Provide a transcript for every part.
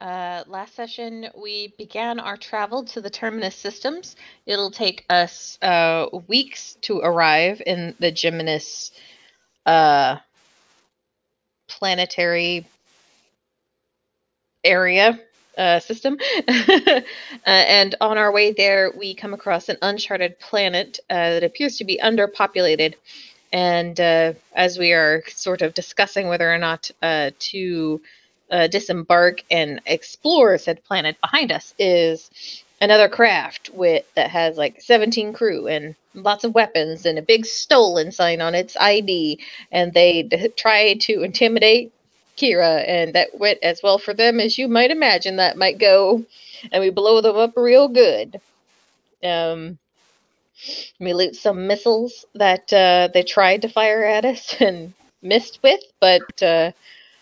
Uh, last session, we began our travel to the Terminus systems. It'll take us uh, weeks to arrive in the Geminus uh, planetary area uh, system. uh, and on our way there, we come across an uncharted planet uh, that appears to be underpopulated. And as we are sort of discussing whether or not to uh, disembark and explore said planet behind us is another craft with that has like 17 crew and lots of weapons and a big stolen sign on its ID and they d- try to intimidate Kira and that went as well for them as you might imagine that might go. And we blow them up real good. Um we loot some missiles that uh, they tried to fire at us and missed with but uh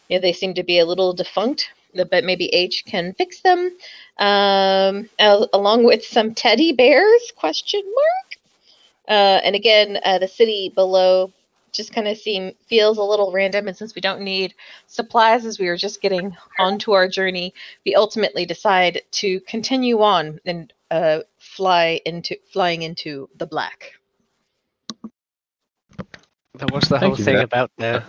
yeah, they seem to be a little defunct, but maybe H can fix them. Um, al- along with some teddy bears? Question mark. Uh, and again, uh, the city below just kind of seem feels a little random. And since we don't need supplies as we are just getting onto our journey, we ultimately decide to continue on and uh, fly into flying into the black. That was the Thank whole thing Matt. about the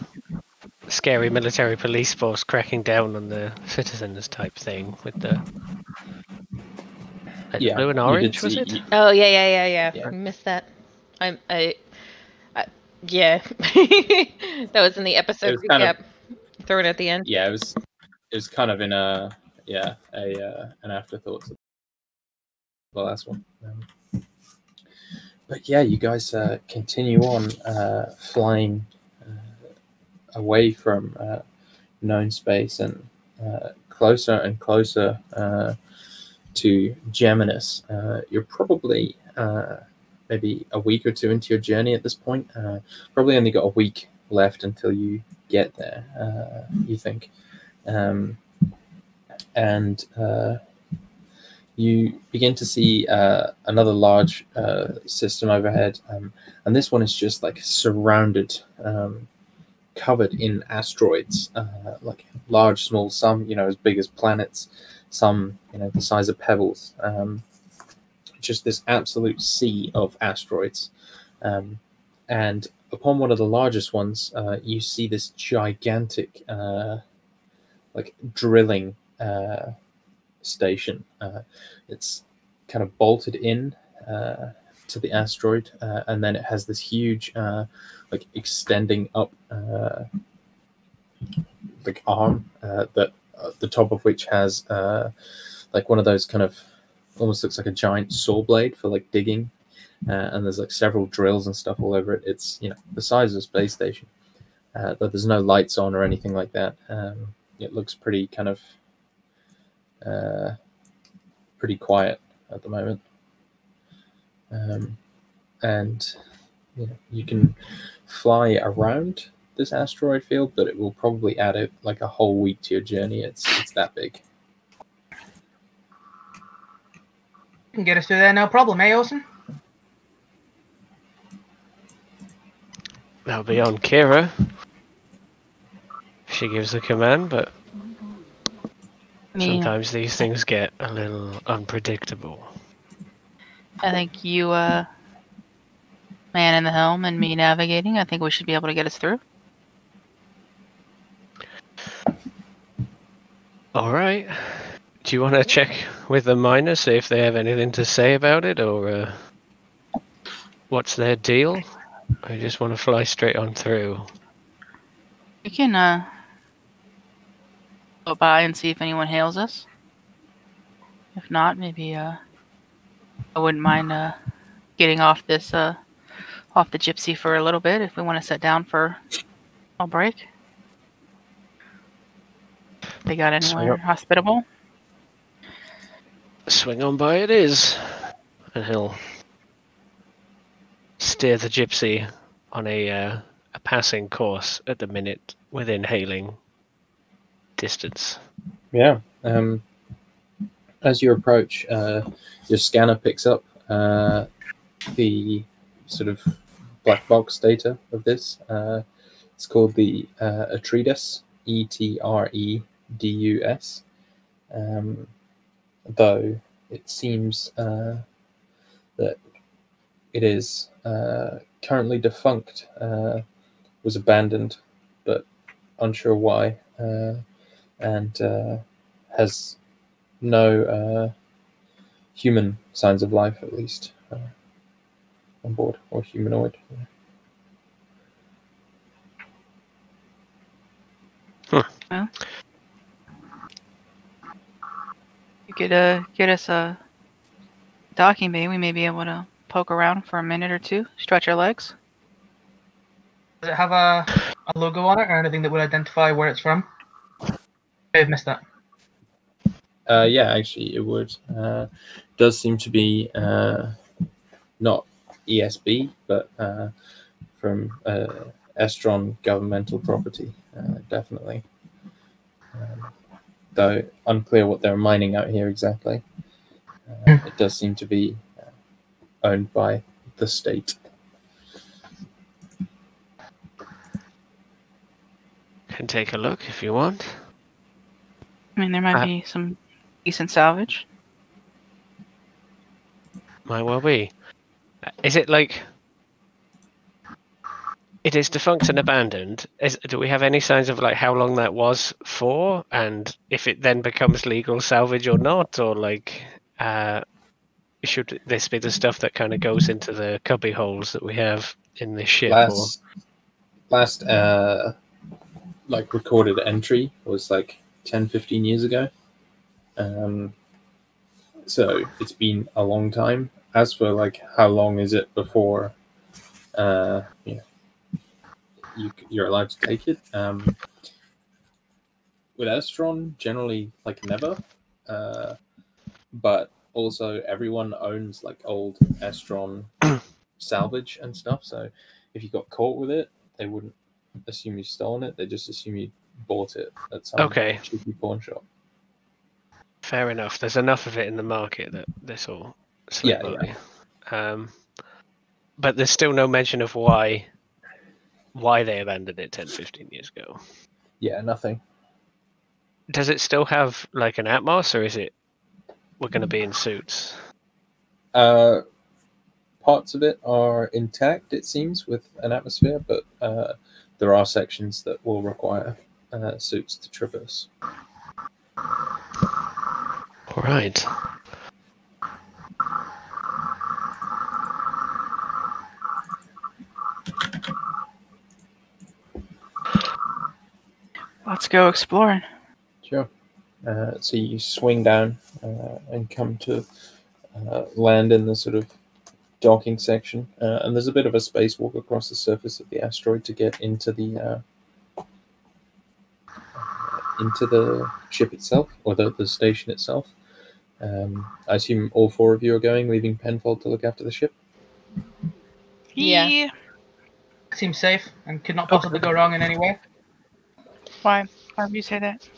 scary military police force cracking down on the citizens type thing with the like Yeah, blue and orange was see- it? you- Oh yeah, yeah, yeah, yeah. Yeah. I missed that. I'm I, I yeah. that was in the episode was kind recap. of- Throw it at the end. yeah, it was it was kind of in a yeah a uh, an afterthought to the last one. Um, but yeah, you guys uh, continue on uh, flying away from uh, known space and uh, closer and closer uh, to Geminus. Uh, you're probably maybe a week or two into your journey at this point. Probably only got a week left until you get there. You think, um, and you begin to see uh, another large uh, system overhead, um, and this one is just like surrounded, um, covered in asteroids, uh, like large, small, some you know as big as planets, some you know the size of pebbles. Um, just this absolute sea of asteroids, um, and upon one of the largest ones, uh, you see this gigantic, uh, like drilling uh, station. Uh, it's kind of bolted in uh, to the asteroid, uh, and then it has this huge, uh, like extending up, uh, like arm uh, that uh, the top of which has uh, like one of those kind of almost looks like a giant saw blade for like digging and there's like several drills and stuff all over it. It's you know the size of a space station, but there's no lights on or anything like that. Um, it looks pretty kind of pretty quiet at the moment, um, and you know you can fly around this asteroid field, but it will probably add a, like a whole week to your journey. It's it's that big. can get us through there, no problem, eh, Orson? That'll be on Kira. She gives the command, but sometimes these things get a little unpredictable. I think you, uh, man in the helm and me navigating, I think we should be able to get us through. All right. Do you want to check with the miners, see if they have anything to say about it, or uh, what's their deal? I just want to fly straight on through. We can, uh, go by and see if anyone hails us. If not, maybe, uh, I wouldn't mind, uh, getting off this, uh, off the gypsy for a little bit if we want to sit down for a break. They got Swing anywhere up. hospitable? Swing on by it is, and he'll steer the gypsy on a uh, a passing course at the minute within hailing distance. Yeah. Um, as you approach, uh, your scanner picks up uh, the sort of black box data of this. Uh, it's called the uh, Etredus, E T R E D U S. Um, though it seems uh, that it is uh, currently defunct, uh, was abandoned, but unsure why, uh, and uh, has no uh, human signs of life, at least, uh, on board, or humanoid. Well, You could uh, get us a docking bay. We may be able to poke around for a minute or two, stretch our legs. Does it have a, a logo on it or anything that would identify where it's from? I've missed that. Uh, yeah, actually, it would. Uh, does seem to be uh, not ESB, but uh, from uh, Estron governmental property, uh, definitely. Um, though unclear what they're mining out here exactly. Uh, it does seem to be uh, owned by the state. Can take a look if you want. I mean, there might Uh, be some decent salvage. Might well be. Is it like? It is defunct and abandoned. Is, do we have any signs of like how long that was for, and if it then becomes legal salvage or not, or like, uh, should this be the stuff that kind of goes into the cubby holes that we have in this ship? or- last last uh like recorded entry was like 10 15 years ago um so it's been a long time as for like how long is it before uh you know you, you're allowed to take it um with Estron generally like never uh but also everyone owns like old Estron salvage and stuff so if you got caught with it, they wouldn't assume you've stolen it. They just assume you bought it at some Okay. cheapy pawn shop. Fair enough. There's enough of it in the market that this will slip Yeah, by. Um, but there's still no mention of why why they abandoned it 10, 15 years ago. Yeah, nothing. Does it still have like an Atmos, or is it we're going to be in suits? Uh, parts of it are intact, it seems, with an atmosphere, but uh, there are sections that will require uh, suits to traverse. All right. Let's go exploring. Sure. Uh, so you swing down uh, and come to uh, land in the sort of docking section, uh, and there's a bit of a spacewalk across the surface of the asteroid to get into the uh, into the ship itself or the, the station itself. Um, I assume all four of you are going, leaving Penfold to look after the ship. Yeah. Seems safe and could not possibly go wrong in any way. Why? Why would you say that?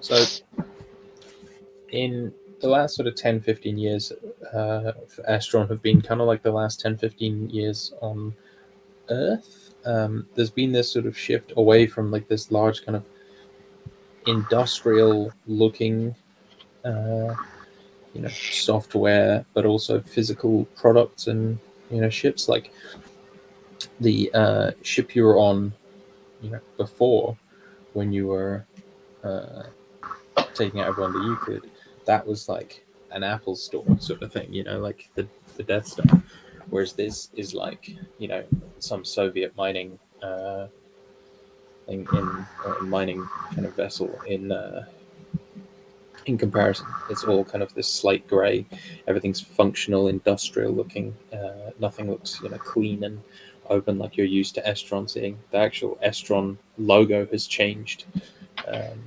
So, in the last sort of 10, 15 years, uh, Astron have been kind of like the last 10, 15 years on Earth. Um, there's been this sort of shift away from like this large kind of industrial looking, uh, you know, software, but also physical products and, you know, ships like the uh, ship you were on, you know, before when you were uh, taking out everyone to Euclid, that was like an Apple store sort of thing, you know, like the, the Death Star. Whereas this is like, you know, some Soviet mining uh, thing in or mining kind of vessel in uh, in comparison. It's all kind of this slight grey. Everything's functional, industrial looking. Uh, nothing looks, you know, clean and open like you're used to Estron seeing. The actual Estron logo has changed. Um,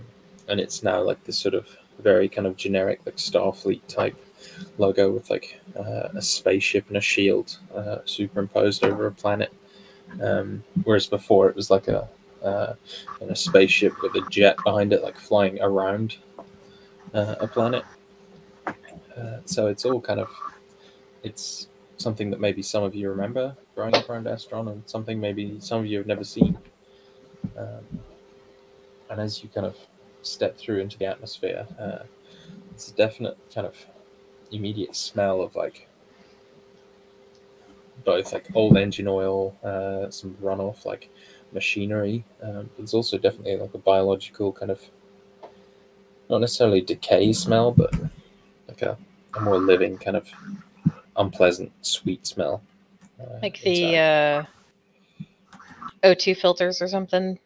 and it's now like this sort of very kind of generic like Starfleet type logo with like uh, a spaceship and a shield uh, superimposed over a planet. Um, whereas before it was like a uh, a spaceship with a jet behind it, like flying around uh, a planet. Uh, so it's all kind of it's something that maybe some of you remember growing up around Astron, and something maybe some of you have never seen. Um, and as you kind of step through into the atmosphere, uh, it's a definite kind of immediate smell of like both like old engine oil, uh, some runoff like machinery. Um, also definitely like a biological kind of not necessarily decay smell, but like a, a more living kind of unpleasant sweet smell. uh, Like the uh, O2 filters or something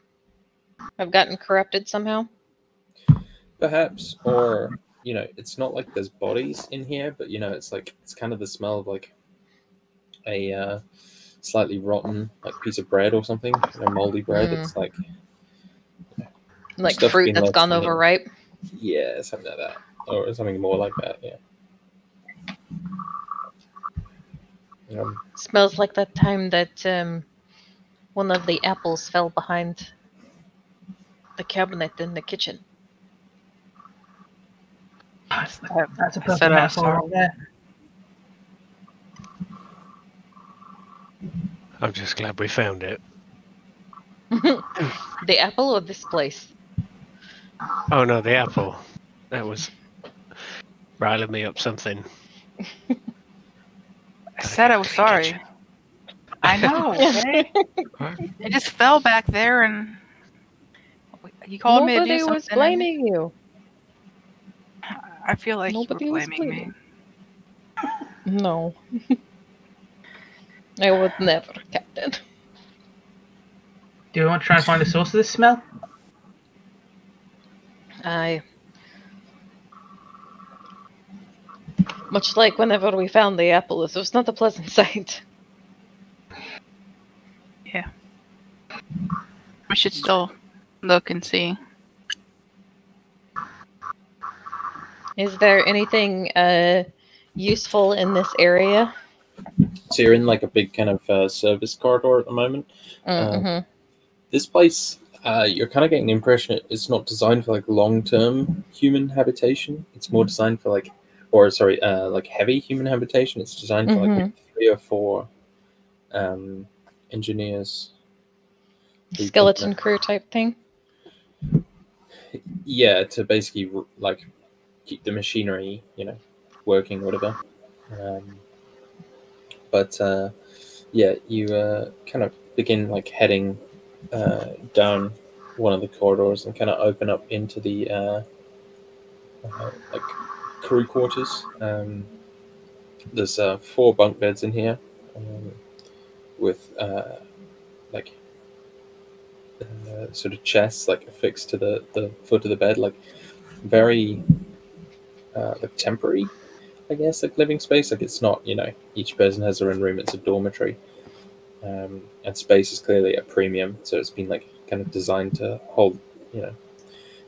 have gotten corrupted somehow. perhaps or you know it's not like there's bodies in here but you know it's like it's kind of the smell of like a uh, slightly rotten like piece of bread or something you know, moldy bread Mm. it's like Like fruit that's gone overripe. Yeah something like that or something more like that yeah um, Smells like that time that um, one of the apples fell behind the cabinet in the kitchen. That's, I- that's a I perfect said I was metaphor sorry. right there. I'm just glad we found it. the apple or this place? Oh no, the apple. That was riling me up something. I said I was sorry. I know. okay? It just fell back there, and you called me to Nobody do was something. and blaming you. I feel like Nobody you were was blaming me. No. I would never, Captain. Do you want to try and find the source of this smell? I. Much like whenever we found the apple, it was not a pleasant sight. Yeah. We should still look and see. Is there anything uh, useful in this area? so you're in like a big kind of uh, service corridor at the moment Mm-hmm. this place uh, you're kind of getting the impression it's not designed for like long-term human habitation. It's more designed for like or sorry uh, like heavy human habitation. It's designed for like Mhm. three or four um, engineers. Skeleton uh, crew type thing. yeah to basically like keep the machinery you know working whatever. Um, but uh, yeah you uh, kind of begin like heading uh, down one of the corridors and kind of open up into the uh, uh, like crew quarters. Um, there's uh, four bunk beds in here um, with uh, like uh, sort of chests like affixed to the, the foot of the bed like very uh, like temporary i guess like living space. Like it's not you know each person has their own room. It's a dormitory um, and space is clearly a premium so it's been like kind of designed to hold you know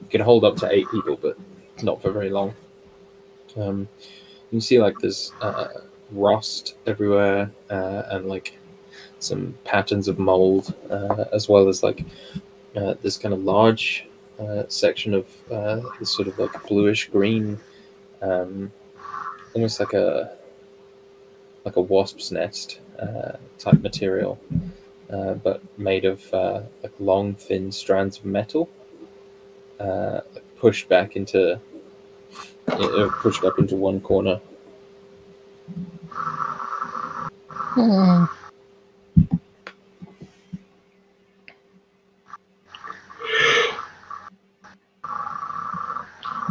you can hold up to eight people but not for very long. Um, you see like there's uh, rust everywhere uh, and like some patterns of mold uh, as well as like uh, this kind of large uh, section of uh, this sort of like bluish green um, almost like a like a wasp's nest type material uh, but made of uh, like long thin strands of metal uh, pushed back into uh, pushed up into one corner Hmm.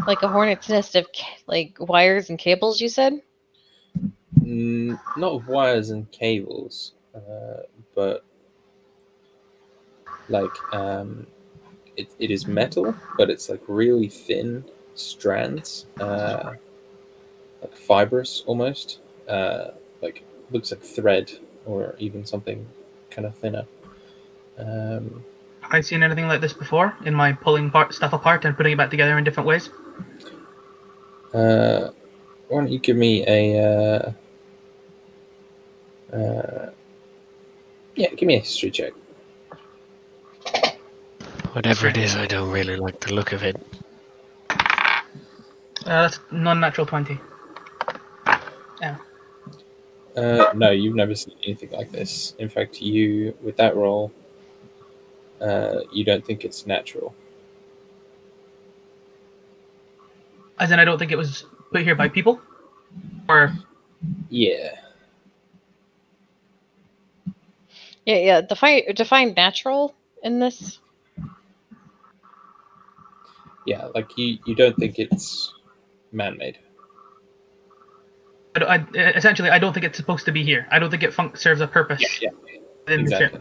Like a hornet's nest of like wires and cables, you said? Mm, not of wires and cables, uh, but like um, it, it is metal, but it's like really thin strands, uh, like fibrous almost, uh, like looks like thread or even something kind of thinner. Um, I've seen anything like this before in my pulling part stuff apart and putting it back together in different ways. uh, why don't you give me a uh, yeah, give me a history check. Whatever it is, I don't really like the look of it. Uh, that's non-natural twenty. Uh, no, you've never seen anything like this. In fact, you with that roll, uh, you don't think it's natural. As in, I don't think it was put here by people. Or Yeah. Yeah, yeah. Define define natural in this. Yeah, like you, you don't think it's man-made. I, I, essentially, I don't think it's supposed to be here. I don't think it fun- serves a purpose Yeah, within the exactly.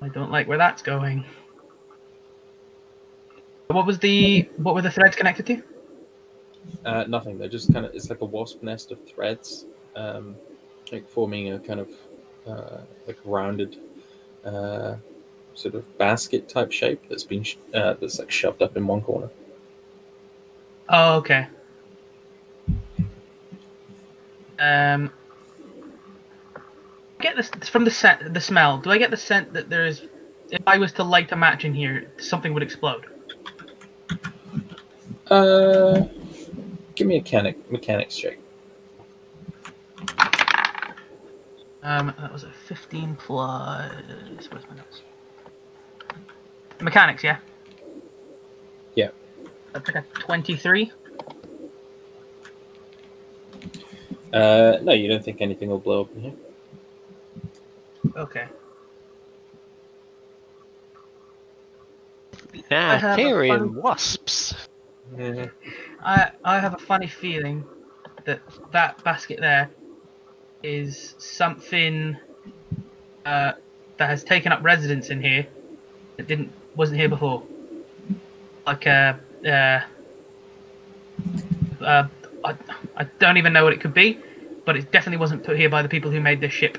I don't like where that's going. What was the what were the threads connected to? Uh, nothing. They're just kind of. It's like a wasp nest of threads, um, like forming a kind of uh, like rounded, uh, sort of basket type shape that's been sh- uh, that's like shoved up in one corner. Oh, okay. Um, get this from the scent, the smell. Do I get the scent that there is? If I was to light a match in here, something would explode. Uh, give me a mechanic mechanics check. Um, that was a 15 plus. Where's my notes? Mechanics, yeah. Yeah. That's like a 23. Uh, no, you don't think anything will blow up in here. Okay. Nah, have a fun- wasps. I I have a funny feeling that that basket there is something uh, that has taken up residence in here that didn't wasn't here before. Like a uh, uh, I, I don't even know what it could be, but it definitely wasn't put here by the people who made this ship.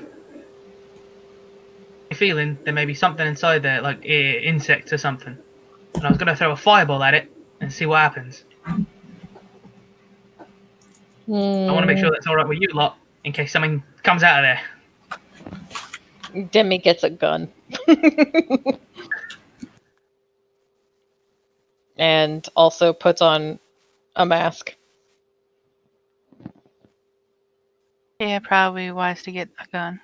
Feeling there may be something inside there, like uh, insects or something. And I was gonna throw a fireball at it and see what happens. I want to make sure that's all right with you lot in case something comes out of there. Demi gets a gun. and also puts on a mask. Yeah, probably wise to get a gun.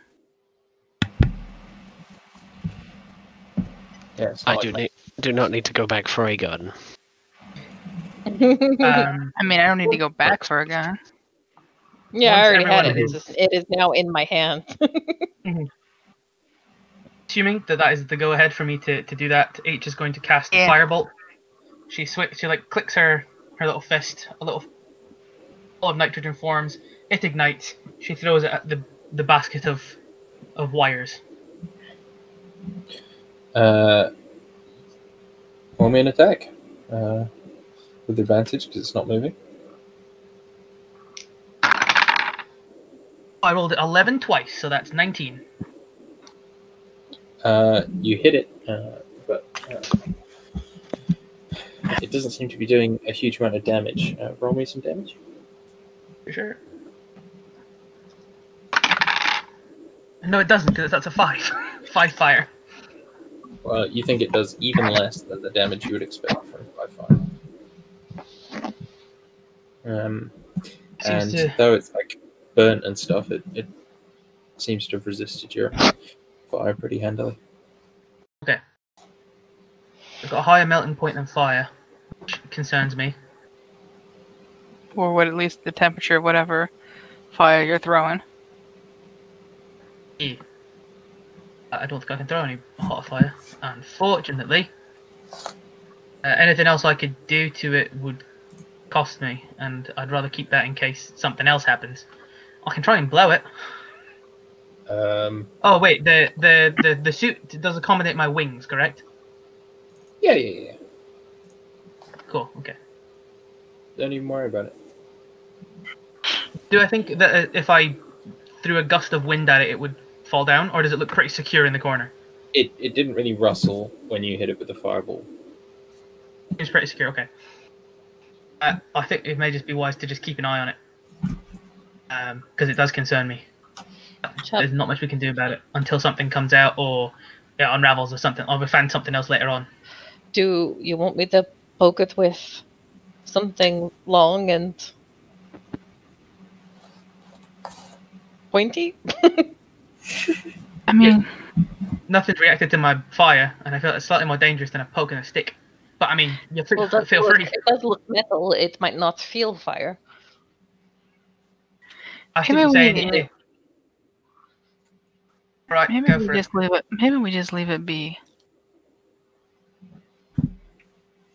Yeah, I do like- need, do not need to go back for a gun. Um, I mean, I don't need to go back for a gun. Yeah, I already had it. it. is- just- it is now in my hand. assuming that that is the go ahead for me to, to do that, H is going to cast Yeah. Firebolt. She swi- she like clicks her her little fist, a little ball of nitrogen forms. It ignites. She throws it at the the basket of of wires. Uh, roll me an attack. Uh, with advantage because it's not moving. I rolled it 11 twice, so that's 19. Uh, you hit it, uh, but uh, it doesn't seem to be doing a huge amount of damage. Uh, roll me some damage. For sure. No, it doesn't, because that's a 5. 5 fire. Well, you think it does even less than the damage you would expect from five fire. Um, and to- though it's like burnt and stuff, it, it seems to have resisted your fire pretty handily. Okay, it's got a higher melting point than fire, which concerns me. Or what at least the temperature of whatever fire you're throwing. E. I don't think I can throw any hot fire. Unfortunately, uh, anything else I could do to it would cost me, and I'd rather keep that in case something else happens. I can try and blow it. Um, Oh wait, the the the, the suit does accommodate my wings, correct? yeah, yeah, yeah. Cool. Okay. Don't even worry about it. Do I think that uh, if I threw a gust of wind at it, it would fall down, or does it look pretty secure in the corner? It, it didn't really rustle when you hit it with the fireball. It's pretty secure. Okay. Uh, I think it may just be wise to just keep an eye on it, Um, because it does concern me. Chub, There's not much we can do about it until something comes out or it unravels or something, or we find something else later on. do you want me to poke it with something long and pointy? I mean, Nothing's reacted to my fire, and I feel it's slightly more dangerous than a poke and a stick. But I mean, you Well, feel look, free. it does look metal. It might not feel fire. I see Maybe what you're we saying. need yeah. Right, Maybe go we for it. just leave it. Maybe we just leave it be.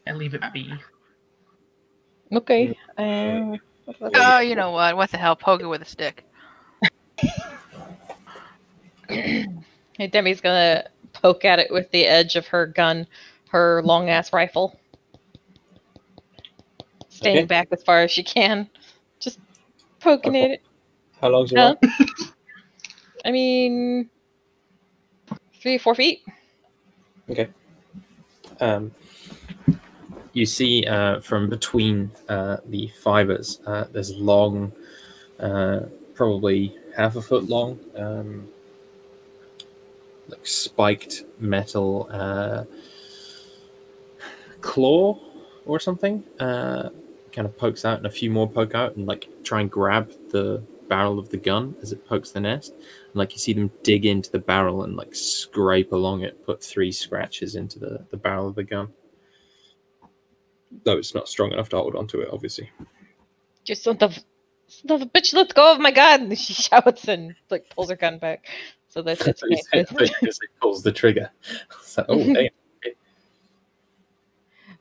And leave it be. Okay. Um, Oh, you know what? What the hell? Poke it with a stick. it? Hey, Demi's gonna poke at it with the edge of her gun, her long ass rifle. Staying Okay. back as far as she can. Just poking Okay. at it. How long's your Huh? arm? I mean, three, four feet. Okay. Um, you see uh, from between uh, the fibers, uh, there's long, uh, probably half a foot long, um, like spiked metal uh, claw or something. Uh, kind of pokes out, and a few more poke out, and like try and grab the barrel of the gun as it pokes the nest. And, like you see them dig into the barrel and like scrape along it, put three scratches into the, the barrel of the gun. Though it's not strong enough to hold onto it, obviously. Just son of, son of a bitch, let go of my gun! She shouts and like pulls her gun back. So that's it. So you say- so you just, like, pulls the trigger. So, oh, damn.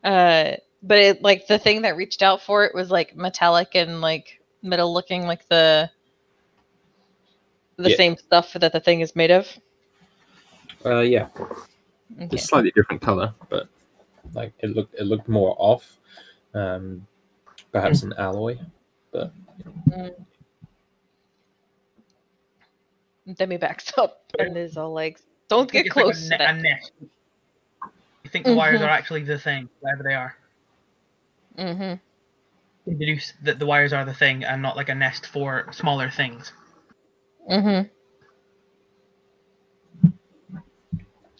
Uh, but it like the thing that reached out for it was like metallic and like metal looking, like the the Yeah. same stuff that the thing is made of. Uh, yeah, Okay. it's slightly different color, but like it looked it looked more off. Um, perhaps an alloy. But. Mm. Demi backs up and is all like, "Don't get It's like a close." to ne- a that." You think the wires Mhm. are actually the thing, whatever they are. Mm-hmm. You deduce that the wires are the thing and not like a nest for smaller things. Mhm.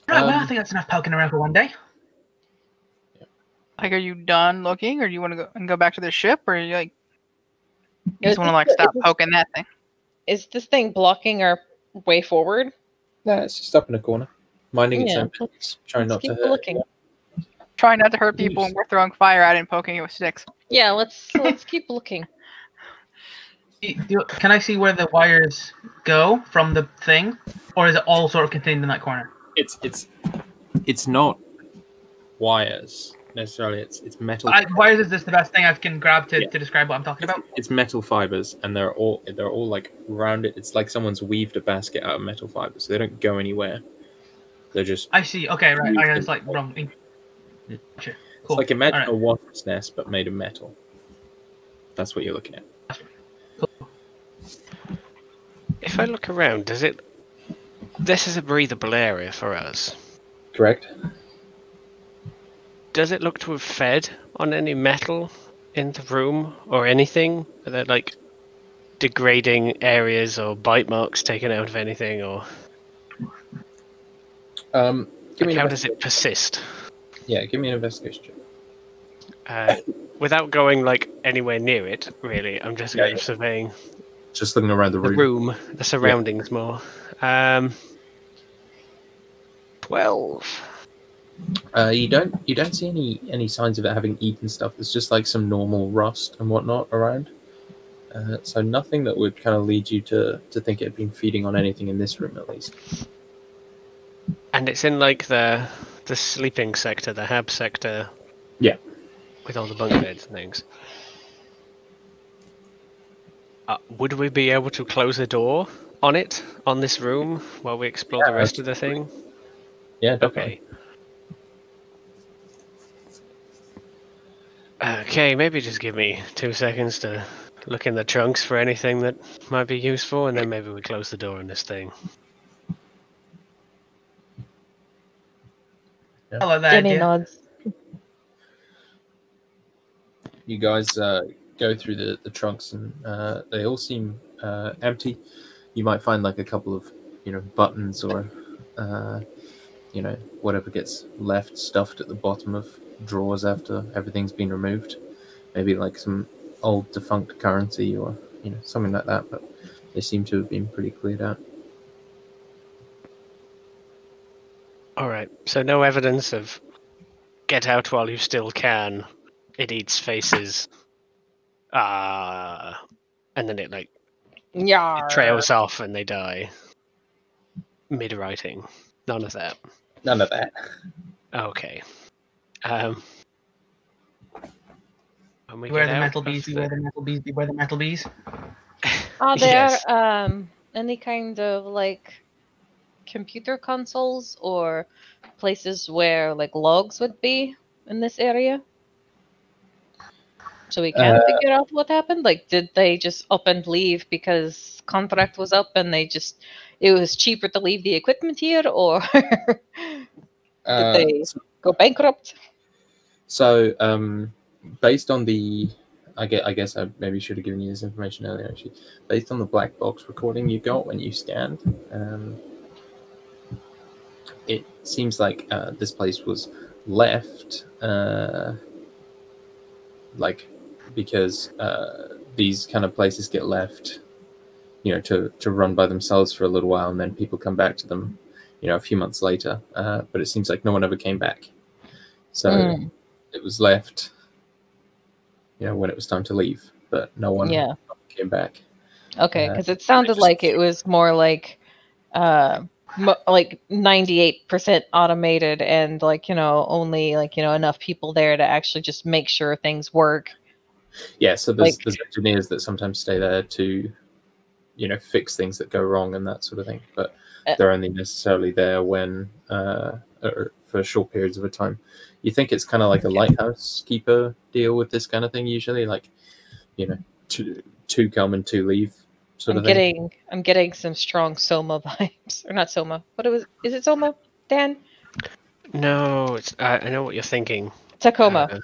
Right, well, I Um, think that's enough poking around for one day. Like, are you done looking, or do you want to go and go back to the ship, or you like you Is just want to like stop is this- poking that thing? Is this thing blocking our way forward? No, it's just up in a corner, minding its own business, trying let's not to keep hurt. looking. Trying not to hurt people, and we're throwing fire at it and poking it with sticks. Yeah, let's let's keep looking. Can I see where the wires go from the thing, or is it all sort of contained in that corner? It's it's it's not wires necessarily. It's it's metal. I, wires is this the best thing I can grab to, Yeah. to describe what I'm talking about? it's metal fibers, and they're all they're all like rounded. It's like someone's weaved a basket out of metal fibers. So they don't go anywhere. They're just I see. Okay, right. I was like wrong. Sure. it's Cool. like imagine Alright. a wasp nest but made of metal. That's what you're looking at. If I look around, does it? This is a breathable area for us. Correct. Does it look to have fed on any metal in the room or anything? Are there like degrading areas or bite marks taken out of anything, or Um, give me like, how does it persist? Yeah, give me an investigation. Uh, without going like anywhere near it, really. I'm just Yeah, kind of yeah. surveying Just looking around the the room. room, the surroundings more. Um, Twelve. Uh, you don't you don't see any any signs of it having eaten stuff. It's just like some normal rust and whatnot around. Uh, so nothing that would kind of lead you to to think it had been feeding on anything in this room at least. And it's in like the the sleeping sector, the hab sector. Yeah. With all the bunk beds and things. Uh, would we be able to close the door on it, on this room, while we explore the rest of the thing? Yeah, definitely. Okay. Okay, maybe just give me two seconds to look in the trunks for anything that might be useful, and then maybe we close the door on this thing. I like that Jenny idea. nods. You guys uh, go through the the trunks and uh, they all seem uh, empty. You might find like a couple of you know buttons or uh, you know whatever gets left stuffed at the bottom of drawers after everything's been removed. Maybe like some old defunct currency or you know something like that. But they seem to have been pretty cleared out. All right. So no evidence of get out while you still can. It eats faces. Ah, and then it like Yeah. it trails off and they die. Mid writing. None of that. None of that. Okay. Um. When we Beware get the metal of bees, the- beware the metal bees, beware the metal bees. Are there Yes. um any kind of like computer consoles or places where like logs would be in this area? So we can Uh, figure out what happened. Like, did they just up and leave because contract was up and they just it was cheaper to leave the equipment here, or did Uh, they go bankrupt? So, um, based on the, I guess, I guess I maybe should have given you this information earlier. Actually, based on the black box recording you got when you scanned, um, it seems like uh, this place was left, uh, like because uh, these kind of places get left, you know, to to run by themselves for a little while, and then people come back to them, you know, a few months later. Uh, but it seems like no one ever came back. So Mm, it was left, you know, when it was time to leave, but no one yeah. came back. Okay, Uh, because it sounded just- like it was more like, uh, like ninety-eight percent automated, and like you know only like you know enough people there to actually just make sure things work. Yeah, so there's, Like- there's engineers that sometimes stay there to, you know, fix things that go wrong and that sort of thing, but Uh, they're only necessarily there when, uh, or for short periods of a time. You think it's kind of like a lighthouse keeper deal with this kind of thing usually, like, you know, two, two come and two leave sort I'm of thing. getting I'm getting some strong Soma vibes, or not Soma. What it was? Is it Soma? Dan? No, it's, I I know what you're thinking. Tacoma. Uh,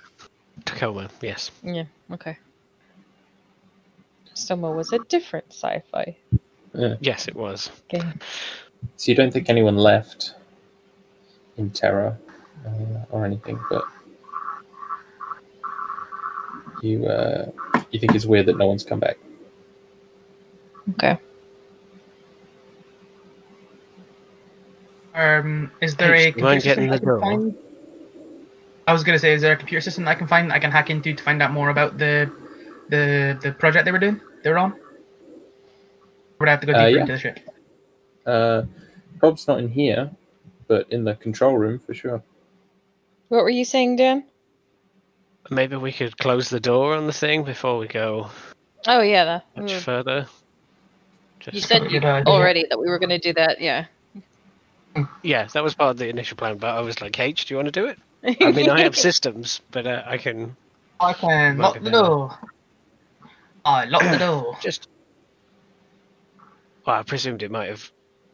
Tacoma, yes. yeah. Okay. Soma was a different sci-fi Yeah. Yes, it was. game. So you don't think anyone left in terror uh, or anything, but you uh, you think it's weird that no one's come back. Okay. Um, is there a do you mind computer getting the I door? find? I was gonna say, is there a computer system I can find I can hack into to find out more about the the the project they were doing? They were on. Would I have to go Uh, deeper yeah. into the ship? Uh, Rob's not in here, but in the control room for sure. What were you saying, Dan? Maybe we could close the door on the thing before we go Oh yeah, that, much were- further. you said you already that we were going to do that. Yeah. yeah, that was part of the initial plan, but I was like, H, do you want to do it? I mean, I have systems, but uh, I can I can lock the door. I lock the door. just. Well, I presumed it might have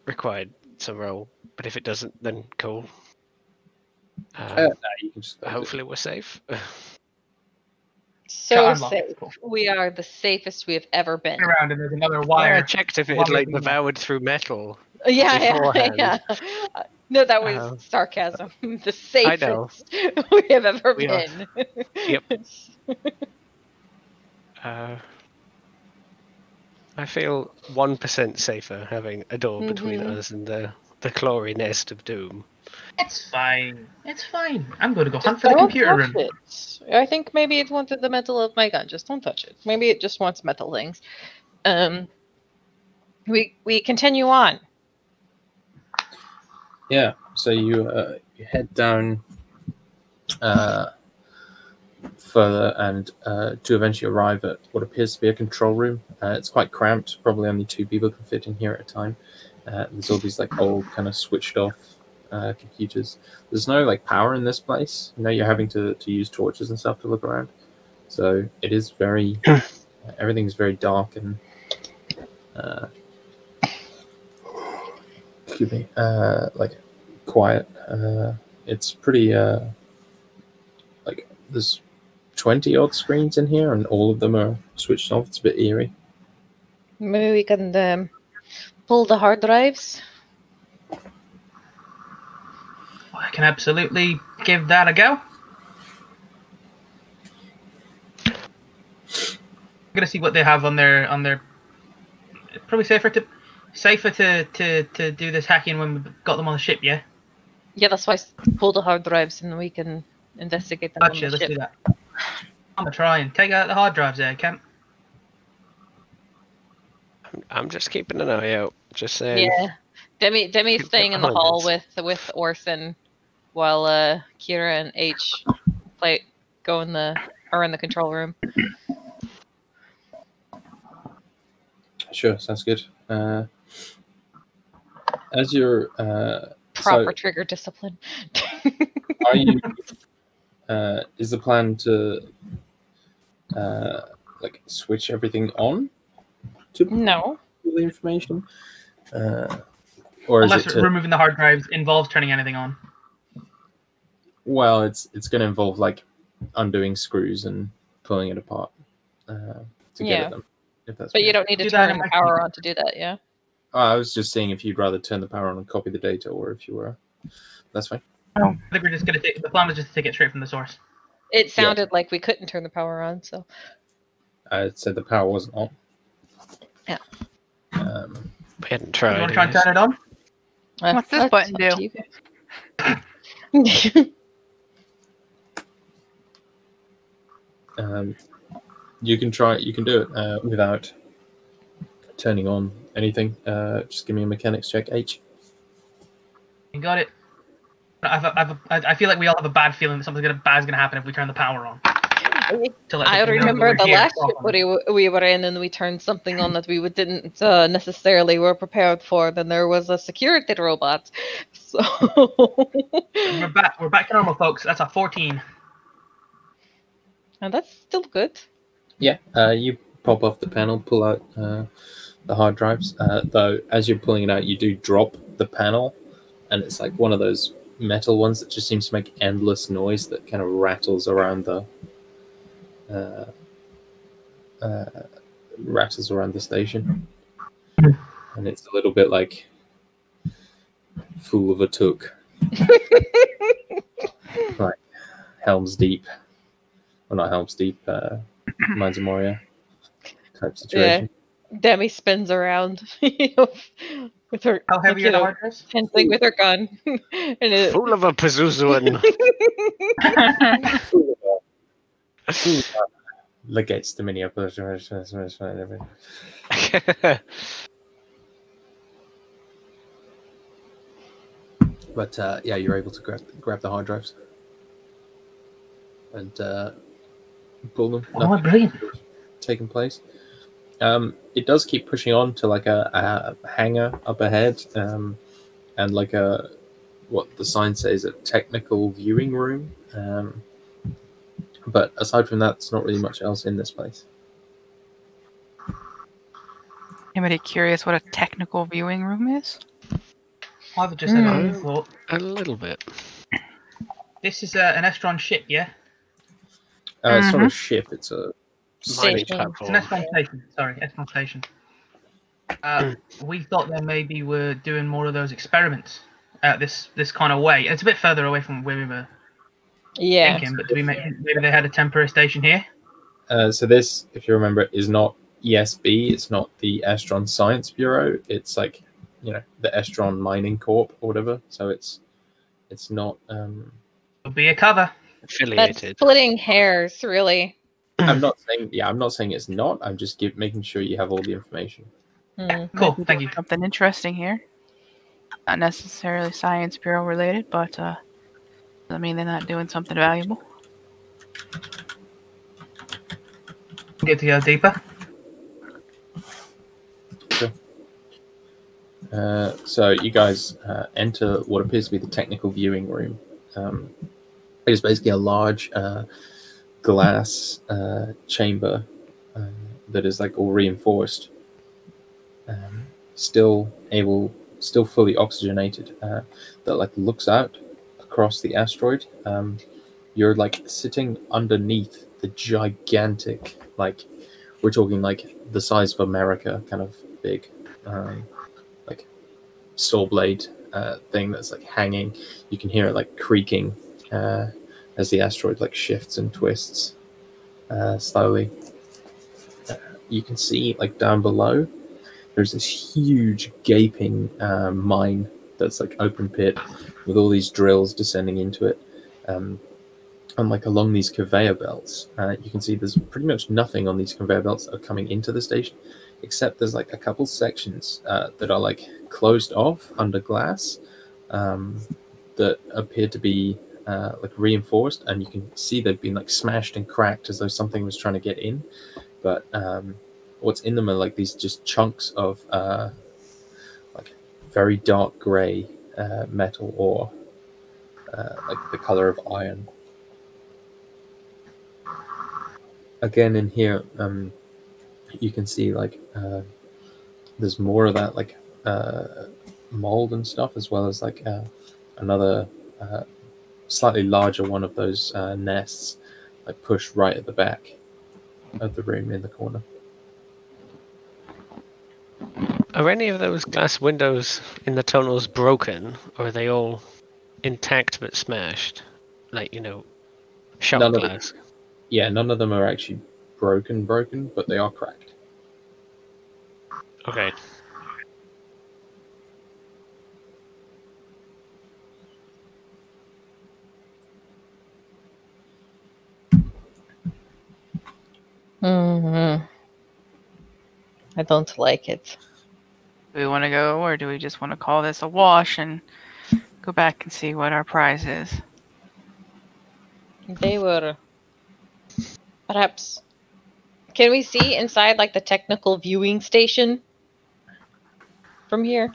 required some roll, but if it doesn't, then cool. Um, Uh, no, just hopefully, we're safe. so safe. We are the safest we have ever been. Around and there's another Yeah, I checked if it had like we devoured through metal. Yeah, yeah, yeah. Uh, No, that was Uh, sarcasm. The safest know. we have ever We are. been. Yep. Uh, I feel one percent safer having a door between Mhm. us and the the chlorine nest of doom. It's fine. It's fine. I'm going to go Just hunt for the don't computer touch room. it. I think maybe it wanted the metal of my gun. Just don't touch it. Maybe it just wants metal things. Um, we we continue on. Yeah. So you uh, you head down uh, further and uh, to eventually arrive at what appears to be a control room. Uh, it's quite cramped. Probably only two people can fit in here at a time. Uh, there's all these like old kind of switched off uh, computers. There's no like power in this place. You know, you're having to, to use torches and stuff to look around. So it is very everything's very dark and uh, excuse me, uh, like quiet. Uh, it's pretty uh, like there's twenty odd screens in here, and all of them are switched off. It's a bit eerie. Maybe we can um, pull the hard drives. I can absolutely give that a go. I'm gonna see what they have on their on their. Probably safer to safer to, to, to do this hacking when we've got them on the ship. Yeah. Yeah, that's why I s- pull the hard drives and we can investigate them on Gotcha. the Let's ship. do that. I'm gonna try and take out the hard drives there, Kemp. I'm just keeping an eye out. Just saying. Yeah. Demi Demi's staying in the hall with with Orson while uh Kira and H play go in the are in the control room. Sure, sounds good. Uh, as you're, uh, Proper So- trigger discipline. are you? Uh, is the plan to, uh, like switch everything on to no. the information, uh, or is Unless it to, removing the hard drives involves turning anything on. well, it's it's going to involve like undoing screws and pulling it apart uh, to get at them. If that's But you don't need to Do turn the power on to do that, yeah? I was just seeing if you'd rather turn the power on and copy the data, or if you were. That's fine. I think we're just gonna take the plan was just to take it straight from the source. It sounded like we couldn't turn the power on, so I said the power wasn't on. Yeah. Um, We hadn't You want to try and turn it on? uh, What's this button do? you um, you can try. You can do it uh, without turning on anything. Uh, just give me a mechanics check. H. You got it. I've, I've, I feel like we all have a bad feeling that something gonna, bad's gonna happen if we turn the power on. I the people know that remember the here last to trip welcome. we, we were in and we turned something on that we didn't uh, necessarily were prepared for. Then there was a security robot. So We're back. We're back to normal, folks. That's a 14. and that's still good. Yeah. Uh, you pop off the panel, pull out uh, the hard drives. Uh, though, as you're pulling it out, you do drop the panel, and it's like one of those metal ones that just seems to make endless noise that kind of rattles around the. Uh, uh, rattles around the station, and it's a little bit like "Fool of a Took," like Helm's Deep, well, not Helm's Deep, uh, Mines of Moria type situation. Demi spins around with her How heavy you know, hard drives? fencing with her gun. and it, Fool of a Pazuzuan. Legates to Minneapolis. But uh, yeah, you're able to grab grab the hard drives and uh, pull them. Oh, brilliant. taking place. Um, it does keep pushing on to like a, a hangar up ahead, um, and like a what the sign says a technical viewing room. Um, but aside from that, there's not really much else in this place. Anybody curious what a technical viewing room is? I've just had a Hmm. thought. a little bit. This is uh, an Estron ship, yeah? Uh, It's not a ship; it's a Mining Station. It's an platform. Sorry, Estron station. Uh, we thought that maybe we're doing more of those experiments uh, this this kind of way. It's a bit further away from where we were yeah. thinking, but do we make, maybe they had a temporary station here? Uh, so this, if you remember, is not ESB. It's not the Estron Science Bureau. It's like, you know, the Estron Mining Corp or whatever. So it's, it's not. Um, It'll be a cover. That's Affiliated. splitting hairs, really. I'm not saying. Yeah, I'm not saying it's not. I'm just give, making sure you have all the information. Hmm. Cool, Might thank you. Something interesting here. Not necessarily Science Bureau related, but uh, doesn't mean they're not doing something valuable. Get to go deeper. Uh, so you guys uh, enter what appears to be the technical viewing room. Um, it is basically a large uh, glass uh, chamber uh, that is like all reinforced, um, still able, still fully oxygenated. Uh, that like looks out across the asteroid. Um, you're like sitting underneath the gigantic, like we're talking like the size of America, kind of big. Um, like saw blade uh, thing that's like hanging. You can hear it like creaking uh, as the asteroid like shifts and twists uh, slowly. Uh, you can see like down below, there's this huge gaping uh, mine that's like open pit with all these drills descending into it. Um, and like along these conveyor belts, uh, you can see there's pretty much nothing on these conveyor belts that are coming into the station, except there's like a couple sections uh, that are like closed off under glass um, that appear to be uh, like reinforced, and you can see they've been like smashed and cracked as though something was trying to get in. But um, what's in them are like these just chunks of uh, like very dark gray uh, metal ore, uh, like the color of iron. Again, in here, um, you can see like uh, there's more of that like uh, mold and stuff, as well as like another slightly larger one of those uh, nests, like pushed right at the back of the room in the corner. Are any of those glass windows in the tunnels broken, or are they all intact but smashed? Like, you know, shot None of it- glass. Yeah, none of them are actually broken, broken, but they are cracked. Okay. Hmm I don't like it. Do we want to go, or do we just want to call this a wash and go back and see what our prize is? They were perhaps. Can we see inside like the technical viewing station from here?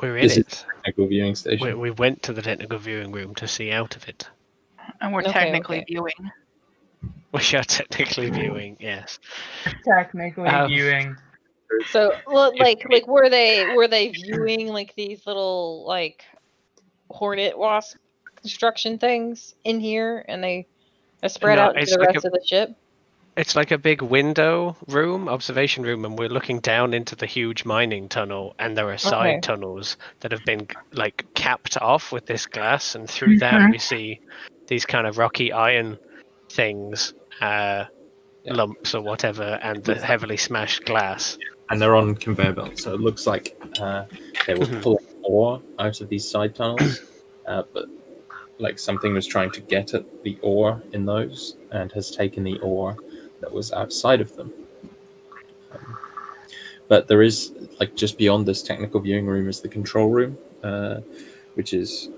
We're in This is- it. Technical viewing station. We, we went to the technical viewing room to see out of it. And we're Okay, technically okay. viewing. We are technically viewing, yes. Technically Um, viewing. So, well, like, like were they were they viewing like these little like hornet wasp construction things in here, and they are spread No, out to the like rest a- of the ship? It's like a big window room, observation room, and we're looking down into the huge mining tunnel, and there are side Okay. tunnels that have been like capped off with this glass, and through that Mhm. we see these kind of rocky iron things, uh, Yeah. lumps or whatever, and the heavily smashed glass. and they're on conveyor belts. So it looks like uh, they were Mhm. pulling ore out of these side tunnels, uh, but like something was trying to get at the ore in those and has taken the ore that was outside of them. Um, but there is like just beyond this technical viewing room is the control room, uh, which is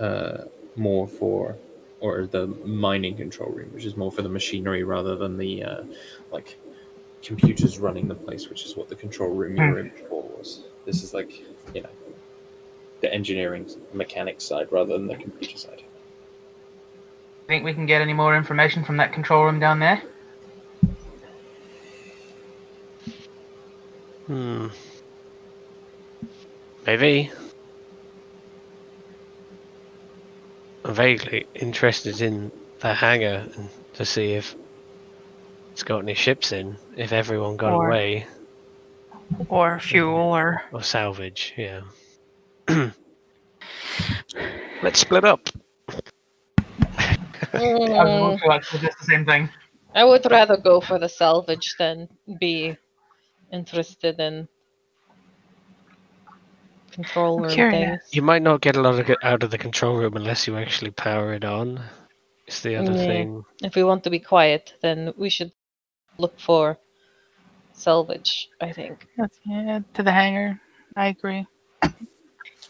uh, more for or the mining control room, which is more for the machinery rather than the uh, like computers running the place, which is what the control room you were in before was. This is like, you know, the engineering mechanics side rather than the computer side. Think we can get any more information from that control room down there? Hmm. Maybe. I'm vaguely interested in the hangar and to see if it's got any ships in, if everyone got Or- away, Or fuel, or or salvage, yeah. Let's split up. I was Mm, also like suggest the same thing. I would rather go for the salvage than be interested in control room curious. things. You might not get a lot of it out of the control room unless you actually power it on. It's the other Yeah. thing. If we want to be quiet, then we should look for salvage. I think. That's, yeah, to the hangar. I agree.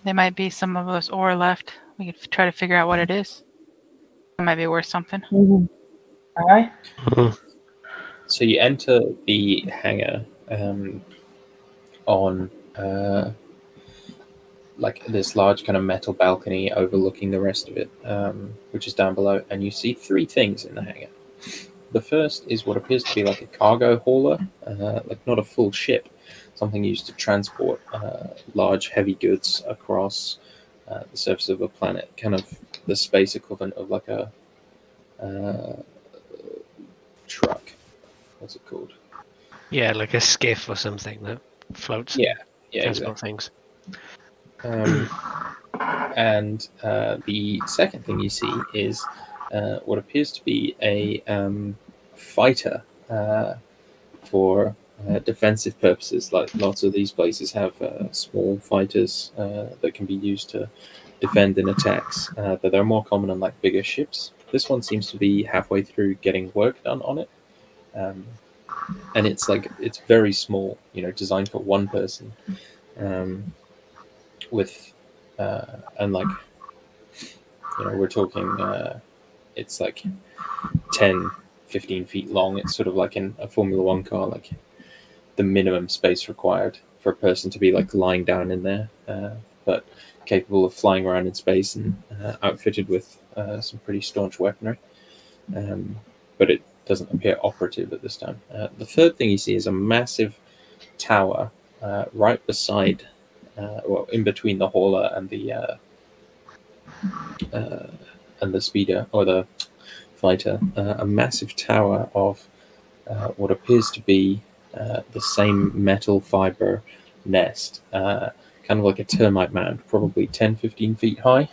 There might be some of us ore left. We could try to figure out what it is. It might be worth something. Aye. So you enter the hangar um, on uh, like this large kind of metal balcony overlooking the rest of it, um, which is down below, and you see three things in the hangar. The first is what appears to be like a cargo hauler, uh, like not a full ship, something used to transport uh, large heavy goods across uh, the surface of a planet, kind of the space equivalent of like a uh, truck. What's it called? Yeah, like a skiff or something that floats. Yeah, Yeah, exactly. things. Um, and uh, the second thing you see is uh, what appears to be a um, fighter uh, for uh, defensive purposes. Like lots of these places have uh, small fighters uh, that can be used to defend in attacks, but they're more common on like bigger ships. this one seems to be halfway through getting work done on it. Um, and it's like it's very small, you know, designed for one person. Um, with uh, and like you know, we're talking uh, it's like 10, 15 feet long. It's sort of like in a Formula One car, like the minimum space required for a person to be like lying down in there, uh, but capable of flying around in space and uh, outfitted with uh, some pretty staunch weaponry. Um, but it doesn't appear operative at this time. Uh, the third thing you see is a massive tower uh, right beside, uh, well, in between the hauler and the uh, uh, and the speeder or the fighter, uh, a massive tower of uh, what appears to be uh, the same metal fiber nest, uh, kind of like a termite mound, probably 10, 15 feet high.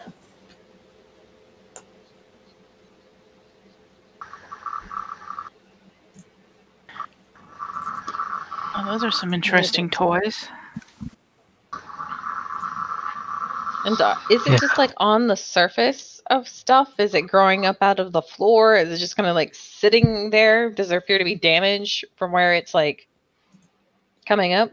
Oh, those are some interesting toys. And uh, is it Yeah. just like on the surface of stuff? Is it growing up out of the floor? Is it just kind of like sitting there? Does there appear to be damage from where it's like coming up?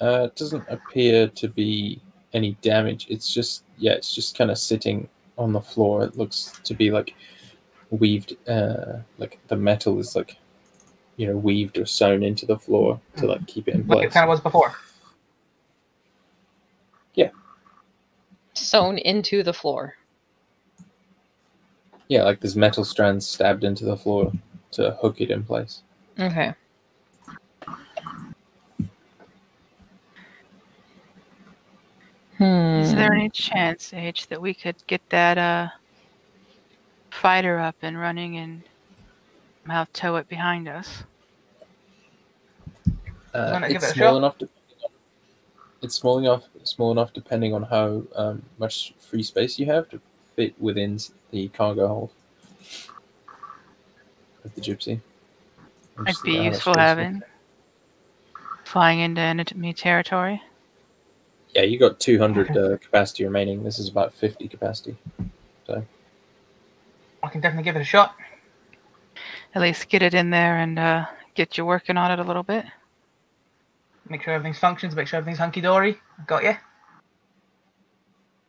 Uh, it doesn't appear to be any damage. It's just, yeah, it's just kind of sitting on the floor. It looks to be like weaved, uh, like the metal is like, you know, weaved or sewn into the floor to like keep it in Like place. it kind of was before. Sewn into the floor. Yeah, like there's metal strands stabbed into the floor to hook it in place. Okay. Hmm. Is there any chance, H, that we could get that uh fighter up and running and somehow tow it behind us? Uh, it's it small shot? enough. To, it's small enough. Small enough, depending on how um, much free space you have to fit within the cargo hold of the gypsy. I'm Might be looking at how much useful having flying into enemy territory. Yeah, you got 200 uh, capacity remaining. This is about 50 capacity. So I can definitely give it a shot. At least get it in there and uh, get you working on it a little bit. Make sure everything's functions. Make sure everything's hunky dory. Got you.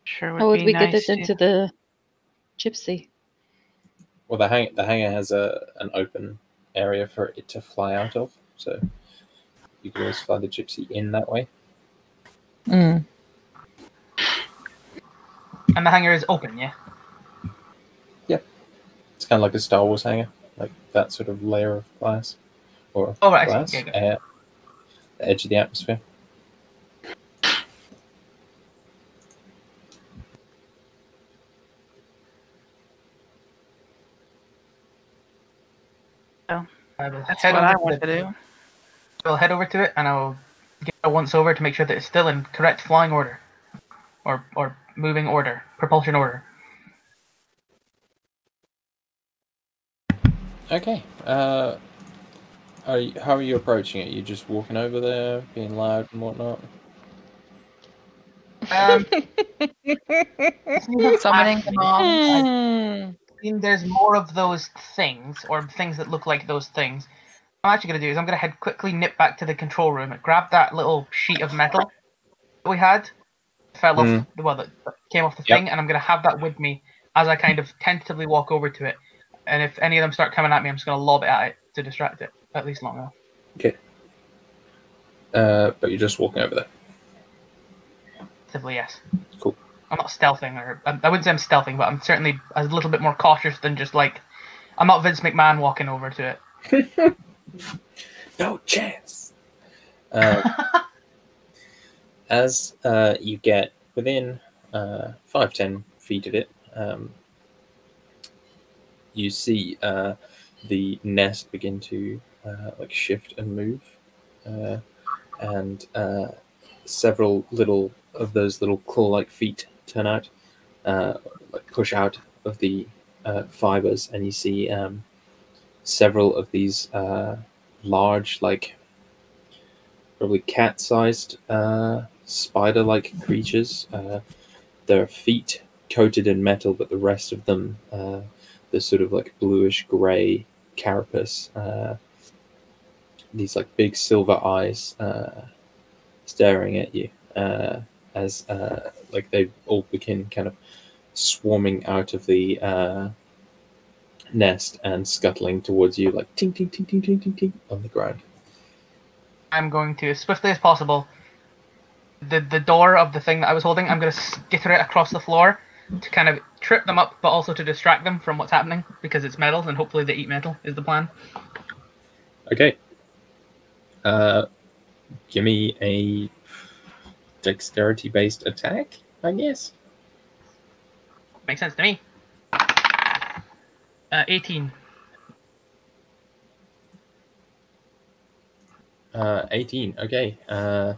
Sure would How would be we nice get this to- into the gypsy? Well, the hang the hangar has a an open area for it to fly out of, so you can always fly the gypsy in that way. Mm. And the hangar is open, yeah. Yep. It's kind of like a Star Wars hangar, like that sort of layer of glass or Oh right, I glass see. Okay, air, the edge of the atmosphere. I will That's head what over I to want to do. I'll head over to it and I'll get a once over to make sure that it's still in correct flying order, or or moving order, propulsion order. Okay. Uh, are you, how are you approaching it? You're just walking over there, being loud and whatnot. Um, Summoning them all. Hmm. mean, there's more of those things, or things that look like those things. What I'm actually going to do is I'm going to head quickly nip back to the control room and grab that little sheet of metal that we had, fell off, well, that, that came off the Yep. thing, and I'm going to have that with me as I kind of tentatively walk over to it. And if any of them start coming at me, I'm just going to lob it at it to distract it, at least long enough. Uh, but you're just walking over there. Actively, yes. Cool. I'm not stealthing, or I I wouldn't say I'm stealthing, but I'm certainly a little bit more cautious than just like I'm not Vince McMahon walking over to it. No chance. Uh, as uh, you get within uh, five ten feet of it, um, you see uh, the nest begin to uh, like shift and move, uh, and uh, several little of those little claw-like feet turn out, uh, like push out of the uh, fibers, and you see um, several of these uh, large, like probably cat-sized spider-like creatures. Their feet coated in metal, but the rest of them the sort of like bluish gray carapace. Uh, these like big silver eyes uh, staring at you uh, as uh, like they all begin kind of swarming out of the uh, nest and scuttling towards you like ting ting ting ting ting ting ting on the ground. I'm going to, as swiftly as possible, the the door of the thing that I was holding, I'm going to skitter it across the floor to kind of trip them up, but also to distract them from what's happening because it's metal and hopefully they eat metal is the plan. Okay. Uh, give me a dexterity based attack, I guess. Makes sense to me. Uh, 18. Uh, 18. Okay. Uh,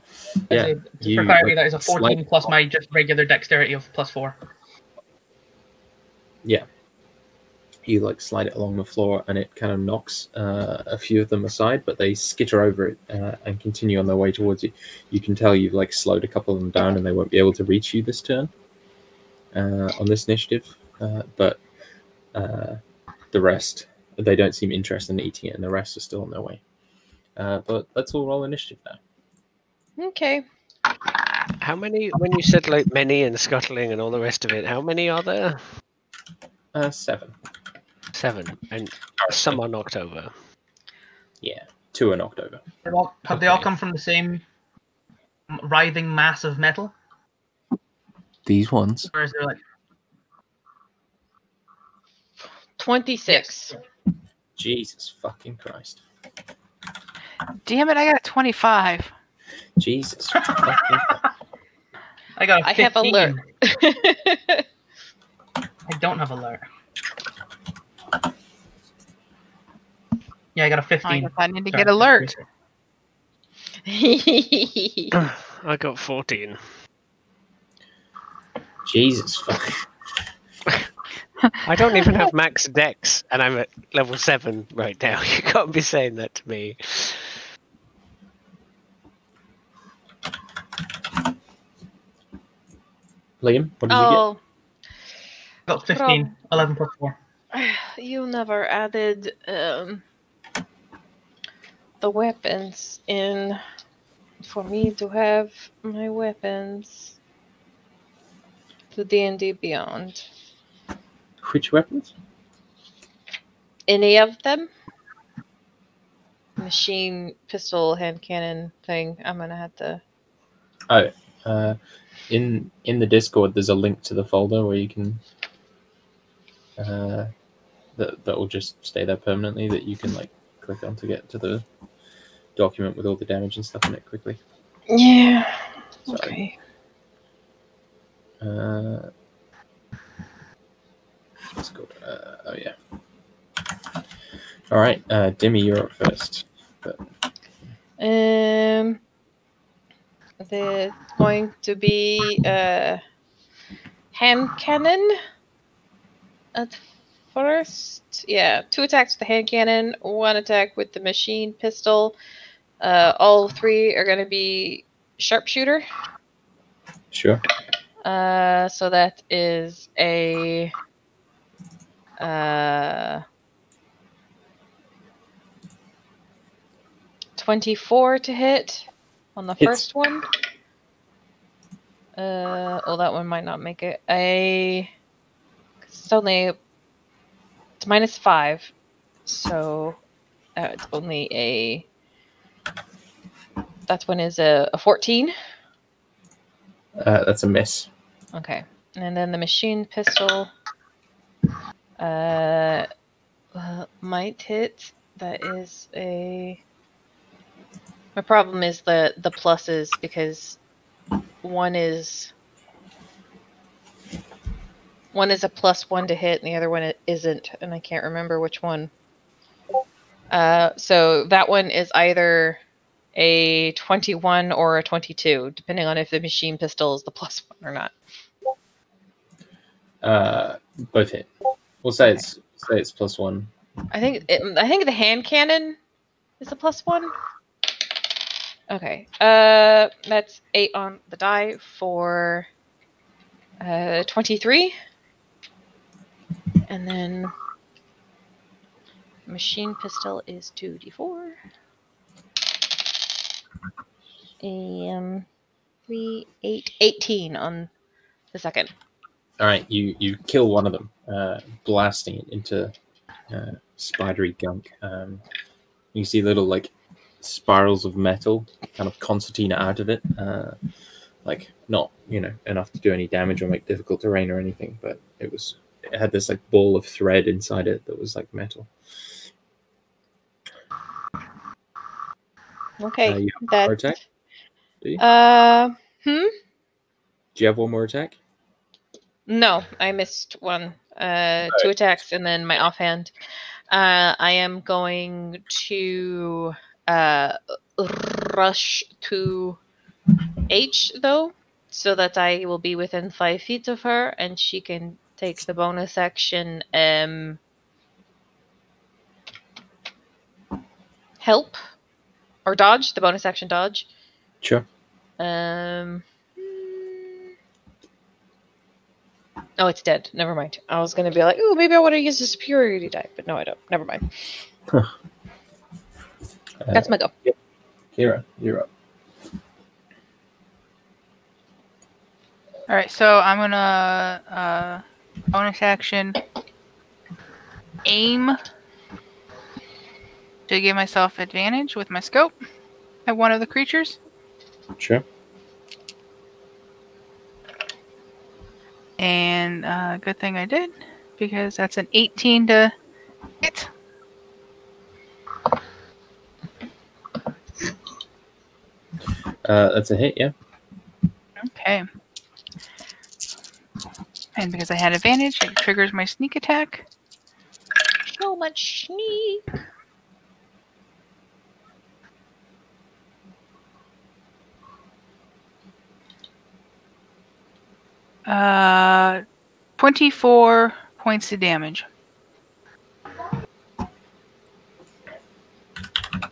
yeah. say, just you, for clarity, that is a 14 slight- plus my just regular dexterity of plus 4. You like slide it along the floor and it kind of knocks uh, a few of them aside but they skitter over it uh, and continue on their way towards you you can tell you've like slowed a couple of them down and they won't be able to reach you this turn uh, on this initiative uh, but uh, the rest they don't seem interested in eating it and the rest are still on their way uh, but let's all roll initiative now Okay. How many? When you said like many and scuttling and all the rest of it, how many are there? uh, seven Seven, and some are knocked over. yeah two are knocked over They're all, have they all come from the same writhing mass of metal? these ones Or is there like. 26. jesus fucking christ Damn it! I got a twenty-five. jesus fucking I got I have 15. alert. I don't have alert. Yeah, I got a 15. guess I need to Sorry. get alert. I got fourteen. jesus fuck. I don't even have max dex, and I'm at level seven right now. You can't be saying that to me. liam what did you get oh, I got 15. 11 plus 4. you never added um, the weapons in for me to have my weapons to D&D Beyond. Which weapons? Any of them? Machine, pistol, hand cannon thing. I'm gonna have to. Oh, uh, in in the Discord, there's a link to the folder where you can. Uh, that that will just stay there permanently. That you can like click on to get to the document with all the damage and stuff in it quickly. Yeah. So, Okay. Uh, let's go. Uh, oh yeah. All right, uh, Demi, you're up first. Um, there's going to be a hand cannon at first. Yeah, two attacks with the hand cannon, one attack with the machine pistol. Uh, all three are going to be sharpshooter. Sure. Uh, so that is a uh, 24 to hit on the Hits. first one. Uh, oh, that one might not make it. A it's only it's minus five, so uh, it's only a that one is a, a 14. Uh, that's a miss. Okay. And then the machine pistol uh, uh might hit. That is a My problem is the the pluses because one is one is a plus one to hit and the other one isn't and I can't remember which one. Uh, so that one is either a 21 or a 22 depending on if the machine pistol is the plus one or not. Uh, both hit. We'll say it's say it's plus one. I think it, I think the hand cannon is a plus one. Okay. Uh, that's eight on the die for uh twenty three, and then machine pistol is 2d4. Um, 3, 8, 18 on the second. All right, you you kill one of them, uh, blasting it into uh, spidery gunk. Um, you see little like spirals of metal kind of concertina out of it. Uh, like not you know enough to do any damage or make difficult terrain or anything, but it was it had this like ball of thread inside it that was like metal. Okay, Uh, you have one more that. attack? Do you? Uh, hmm? Do you have one more attack? No, I missed one. Uh, two attacks and then my offhand. Uh, I am going to uh rush to H though, so that I will be within five feet of her, and she can take the bonus action. Um, help or dodge the bonus action dodge. Sure. Um. Oh, it's dead. Never mind. I was gonna be like, oh, maybe I want to use a superiority die, but no, I don't. Never mind. Uh, That's my go. Kira, you're up. All right, so I'm gonna uh, bonus action aim to give myself advantage with my scope at one of the creatures, Sure. and uh, good thing I did because that's an 18 to hit. Uh, that's a hit, yeah. Okay. And because I had advantage, it triggers my sneak attack. So much sneak. Uh, 24 points of damage.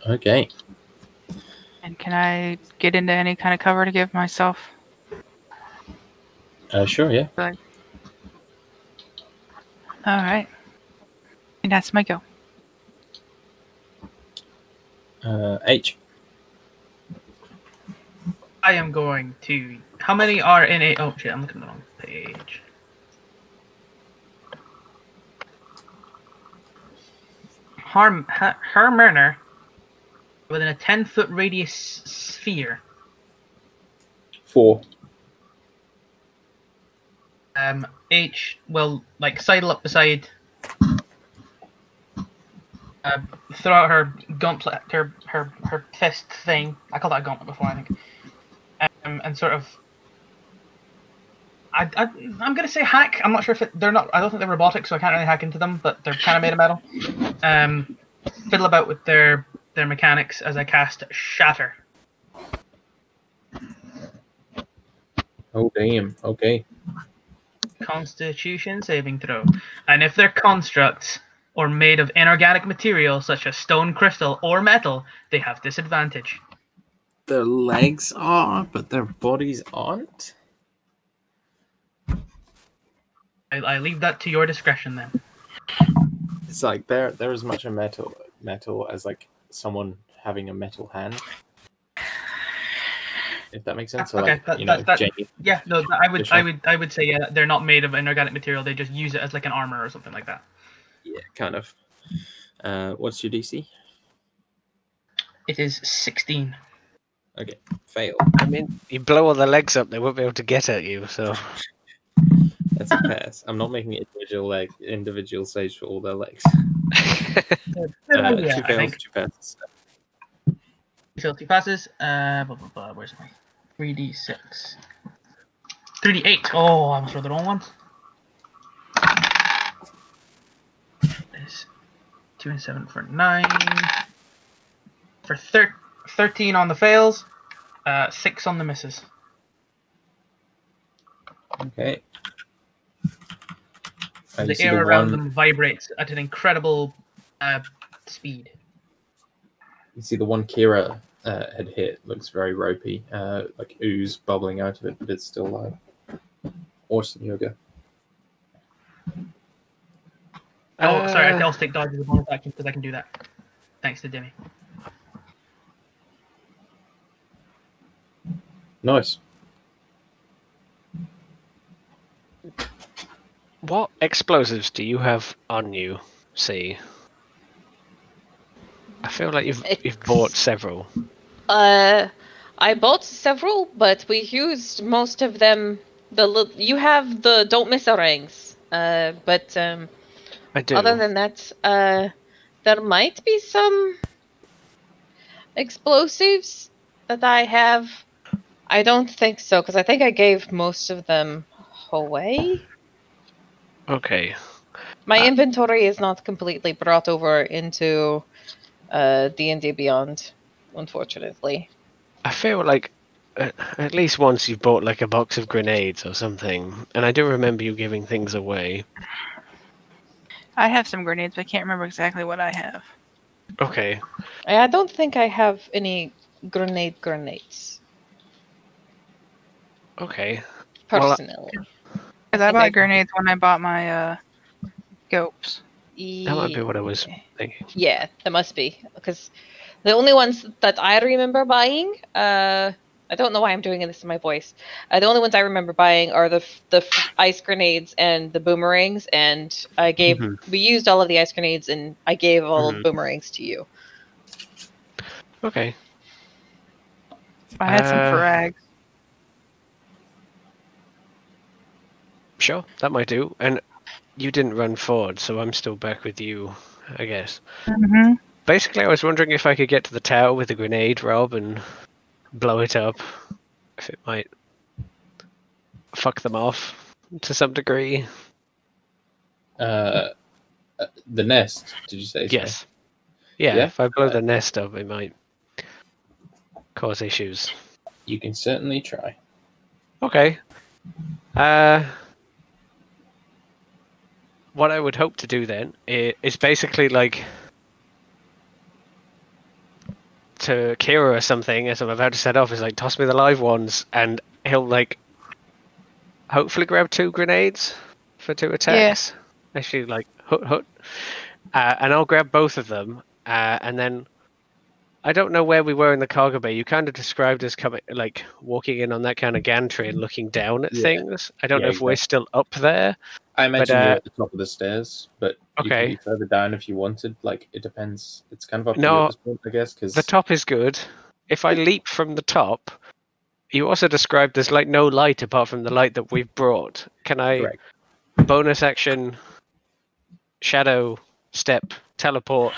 Okay. And can I get into any kind of cover to give myself? Uh, sure, yeah. All right. And that's my go. Uh, H. I am going to. How many are in a? Oh shit! I'm looking at the wrong page. Harm ha, Hermurner within a ten foot radius sphere. Four. Um, H will like sidle up beside. Uh, throw out her gauntlet, her her her fist thing. I called that a gauntlet before, I think. Um, and sort of. I, I I'm gonna say hack. I'm not sure if it, they're not. I don't think they're robotic, so I can't really hack into them. But they're kind of made of metal. Um, fiddle about with their their mechanics as I cast shatter. Oh, damn. Okay. Constitution saving throw. And if they're constructs or made of inorganic material such as stone, crystal, or metal, they have disadvantage. Their legs are, but their bodies aren't? I, I leave that to your discretion then. It's like they're, they're as much a metal metal as like someone having a metal hand. If that makes sense. So Okay, like, that- you know, that- that- Yeah, no, I would, I would, I would say yeah, they're not made of inorganic material. They just use it as like an armor or something like that. yeah, kind of. Uh, what's your DC? It is sixteen. Okay, fail. I mean, you blow all the legs up, they won't be able to get at you. So That's a pass. I'm not making individual leg individual saves for all their legs. Uh, Uh, yeah, two fails, think two passes. fail two passes. Uh, blah, blah, blah, where's my three d six? Three d eight. Oh, I almost rolled the wrong one. Is two and seven for nine. For thir- thirteen on the fails. Uh, six on the misses. Okay. You the see air around one- them vibrates at an incredible uh, speed. You see the one Kira uh, had hit looks very ropey, uh, like ooze bubbling out of it, but it's still alive. Awesome yoga. Oh, sorry, I Uh, tell stick dodge as a bonus action because I can do that. Thanks to Demi. Nice. What explosives do you have on you? See, I feel like you've you've bought several. Uh, I bought several, but we used most of them. The li- you have the don't miss a rings. Uh, but um, I do. other than that, uh, there might be some explosives that I have. I don't think so because I think I gave most of them away. Okay. My Uh, inventory is not completely brought over into uh D&D Beyond, unfortunately. I feel like at, at least once you've bought like a box of grenades or something, and I do remember you giving things away. I have some grenades, but I can't remember exactly what I have. Okay. I don't think I have any grenade grenades Okay. Well, uh, personally. Because I Okay. bought grenades when I bought my uh, scopes. That might be what I was thinking. Yeah, that must be because the only ones that I remember buying, uh, I don't know why I'm doing this in my voice. Uh, the only ones I remember buying are the the ice grenades and the boomerangs, and I gave Mhm. we used all of the ice grenades, and I gave all of Mhm. the boomerangs to you. Okay. I had some Uh, frags. Sure, that might do. And you didn't run forward, so I'm still back with you, I guess. Mm-hmm. Basically, I was wondering if I could get to the tower with a grenade, Rob, and blow it up. If it might fuck them off to some degree. Uh, uh, the nest. Did you say? sorry? Yes. Yeah, Yeah? if I blow the nest up, it might cause issues. You can certainly try. Okay. Uh, what I would hope to do then is basically like to Kira or something as I'm about to set off is like toss me the live ones and he'll like hopefully grab two grenades for two attacks. Yes. Actually, like hut hut, uh, and I'll grab both of them uh, and then. I don't know where we were in the cargo bay. You kind of described us coming, like walking in on that kind of gantry and looking down at Yeah. things. I don't Yeah, know if we're still up there. I imagine uh, you're at the top of the stairs, but you Okay. can be further down if you wanted. Like it depends. It's kind of up to No, you at this point, I guess. Because The top is good. If I leap from the top, you also described there's like no light apart from the light that we've brought. Can I Correct. bonus action, shadow, step, teleport,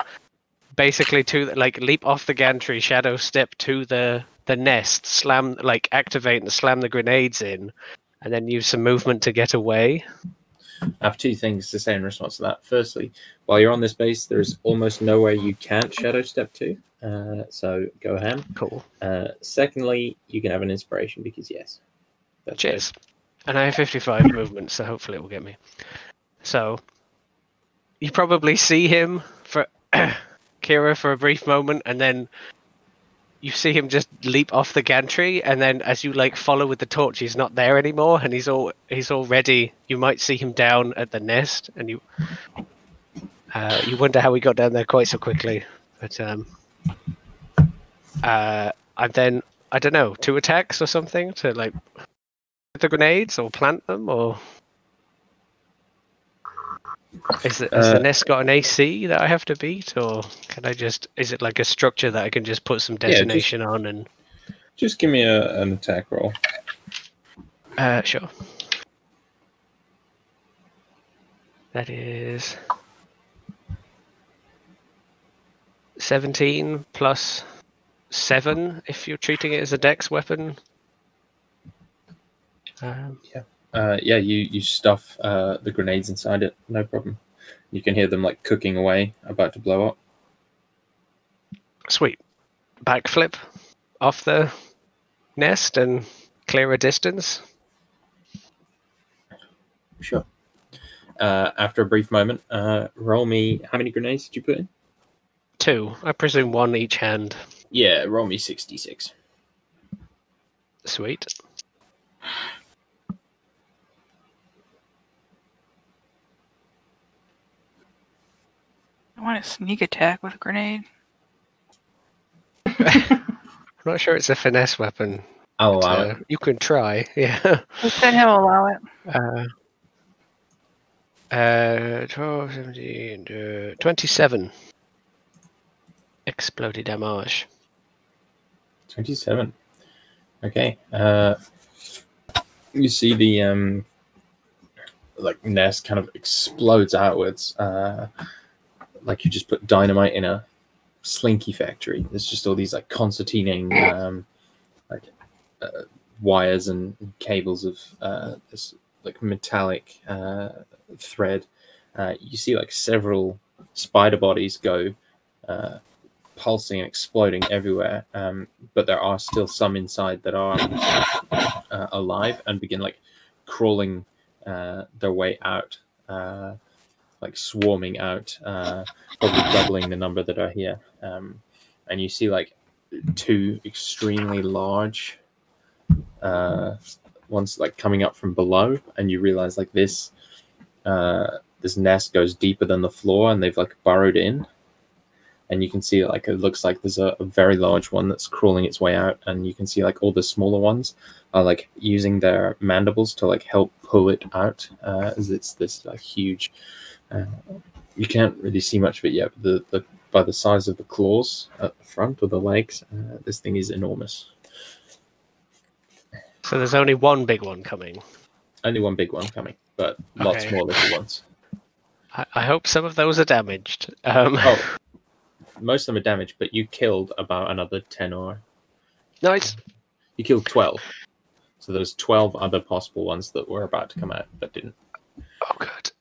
basically to like leap off the gantry, shadow step to the the nest, slam like activate and slam the grenades in, and then use some movement to get away. I have two things to say in response to that. Firstly, while you're on this base, there's almost nowhere you can't shadow step to. Uh, so go ahead. Cool. Uh, secondly, you can have an inspiration because yes. That's it. Cheers. And I have 55 movement, so hopefully it will get me. So, you probably see him for Kira for a brief moment, and then you see him just leap off the gantry, and then as you like follow with the torch, he's not there anymore, and he's all he's already. You might see him down at the nest, and you uh, you wonder how he got down there quite so quickly. But um, uh, and then I don't know, two attacks or something to like the grenades or plant them or is it, Uh, the nest got an AC that I have to beat or can I just is it like a structure that I can just put some just- detonation on and? Just give me a, an attack roll. uh sure. That is 17 plus 7 if you're treating it as a dex weapon. Um, Uh, yeah, you you stuff uh, the grenades inside it. No problem. You can hear them like cooking away, about to blow up. Sweet. Backflip off the nest and clear a distance. Sure. Uh, after a brief moment, uh, roll me. How many grenades did you put in? Two. I presume one each hand. Yeah, roll me sixty-six. Sweet. I want to sneak attack with a grenade. I'm not sure it's a finesse weapon. I'll but, allow uh, it. You can try. Yeah. Who said he'll allow it? Uh, uh, 12, 17, uh, 27. Exploded damage. 27. Okay. Uh, you see the um, like nest kind of explodes outwards, uh, like you just put dynamite in a slinky factory. There's just all these like concertinaing um, like uh, wires and cables of uh, this like metallic uh, thread. Uh, you see like several spider bodies go uh, pulsing and exploding everywhere. Um, but there are still some inside that are uh, alive and begin like crawling uh, their way out, uh, like swarming out, uh, probably doubling the number that are here. Um, and you see like two extremely large uh, ones like coming up from below, and you realize like this uh, this nest goes deeper than the floor, and they've like burrowed in. And you can see like it looks like there's a, a, very large one that's crawling its way out. And you can see like all the smaller ones are like using their mandibles to like help pull it out uh, as it's this like huge uh, you can't really see much of it yet but the, the by the size of the claws at the front of the legs uh, this thing is enormous So there's only one big one coming. only one big one coming but lots more little ones I, I hope some of those are damaged. Um, oh most of them are damaged but you killed about another 10 or nice. You killed 12. So there's 12 other possible ones that were about to come out but didn't. Oh, good.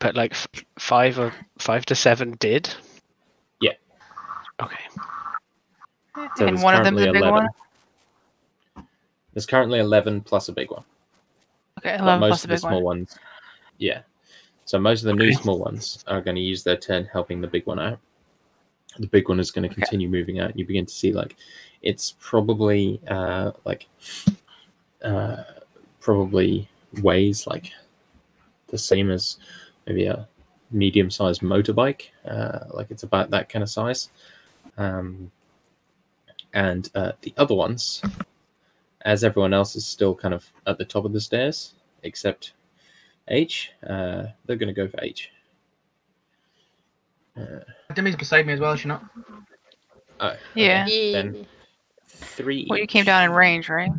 But like f- five or five to seven did. Yeah. Okay. So and there's one of them's a currently big one. There's currently 11 plus a big one. Okay, But eleven most plus a of the small one. ones. Yeah. So most of the new small ones are going to use their turn helping the big one out. The big one is going to Okay. continue moving out. You begin to see like it's probably uh, like uh, probably weighs like the same as maybe a medium-sized motorbike. Uh, like it's about that kind of size. Um, and uh, the other ones, as everyone else is still kind of at the top of the stairs, except H, uh, they're going to go for H. Uh, Demi's beside me as well, is she not? oh, okay. Yeah. Then three. Well, you came down in range, right?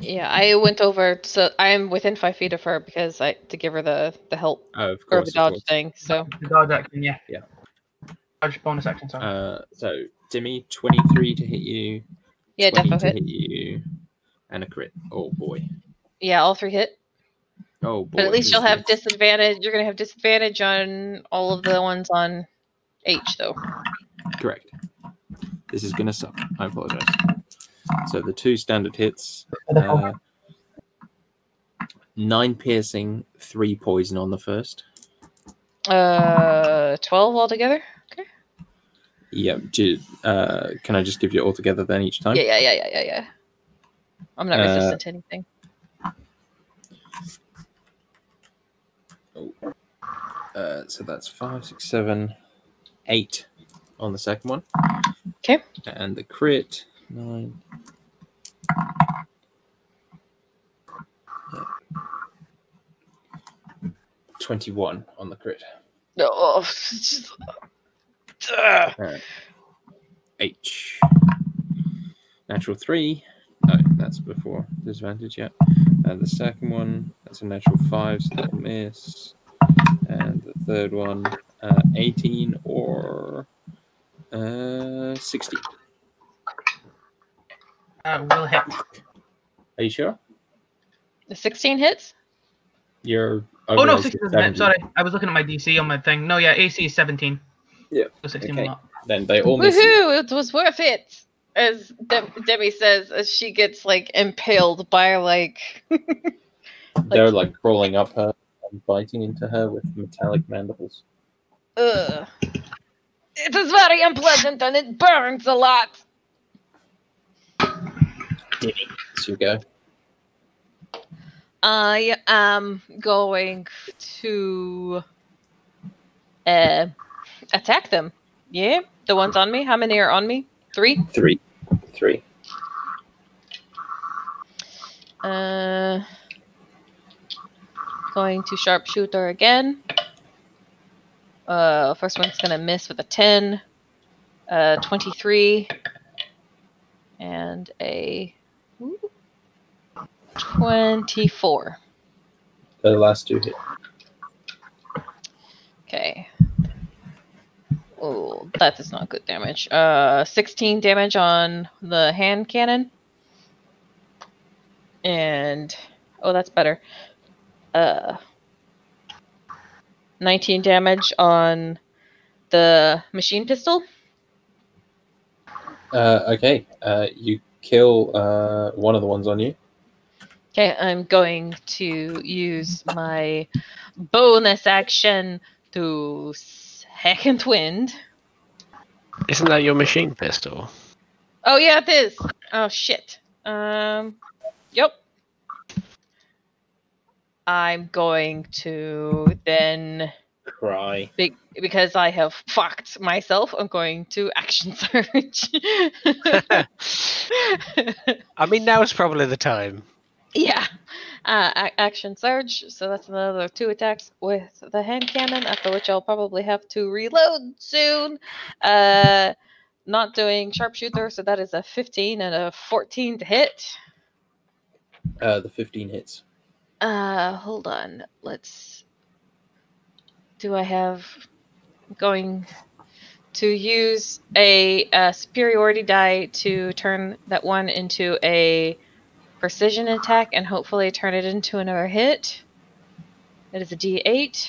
Yeah, I went over, so I'm within five feet of her because I to give her the the help Oh, of or course. the dodge course. thing. So The dodge action, yeah. Yeah. Dodge bonus action, sorry. Uh, so Timmy, twenty-three to hit you. yeah, 20 defo hit. hit you, and a crit. Oh boy. Yeah, all three hit. Oh boy. But at least you'll have disadvantage. You're gonna have disadvantage on all of the ones on H though. Correct. This is gonna suck. I apologize. So the two standard hits. Uh, nine piercing, three poison on the first. Uh, twelve altogether. Okay. Yeah. Do, uh, can I just give you all together then each time? Yeah, yeah, yeah, yeah, yeah, yeah. I'm not Uh, resistant to anything. Oh. Uh, so that's five, six, seven, eight on the second one. Okay. And the crit nine. Twenty-one on the crit. Oh, Ugh. Alright. H. Natural three. No, that's before disadvantage, yeah. And the second one, that's a natural five, so that'll miss. And the third one, uh, 18 or uh, 16. Uh, will hit. Are you sure? the 16 hits. You're. Oh no, 16 is doesn't hit. Sorry, I was looking at my DC on my thing. No, yeah, AC is 17. Yeah, So 16 okay. will not. Then they all miss. Woohoo! It was worth it. As Deb- Debbie says, as she gets like impaled by like They're like crawling up her and biting into her with metallic mandibles. Ugh. It is very unpleasant and it burns a lot. So you go. I am going to uh, attack them. Yeah, the ones on me. How many are on me? Three. Three. Three. Uh, going to sharpshooter again. Uh, first one's gonna miss with a ten. Uh, twenty-three, and a 24. The last two hit. Okay. Oh, that is not good damage. Uh, 16 damage on the hand cannon. And, oh, that's better. Uh, 19 damage on the machine pistol. Uh, okay. Uh, you kill uh, one of the ones on you. Okay, I'm going to use my bonus action to second wind. Isn't that your machine pistol? Oh yeah, it is. Oh shit. Um. Yep. I'm going to then Cry. be- because I have fucked myself. I'm going to action surge. I mean, now is probably the time. Yeah. Uh, a- action surge. So that's another two attacks with the hand cannon. After which I'll probably have to reload soon. Uh, not doing sharpshooter. So that is a 15 and a 14 to hit. Uh, the 15 hits. Uh, hold on. Let's. Do I have going to use a, uh superiority die to turn that one into a precision attack and hopefully turn it into another hit? It is a d8.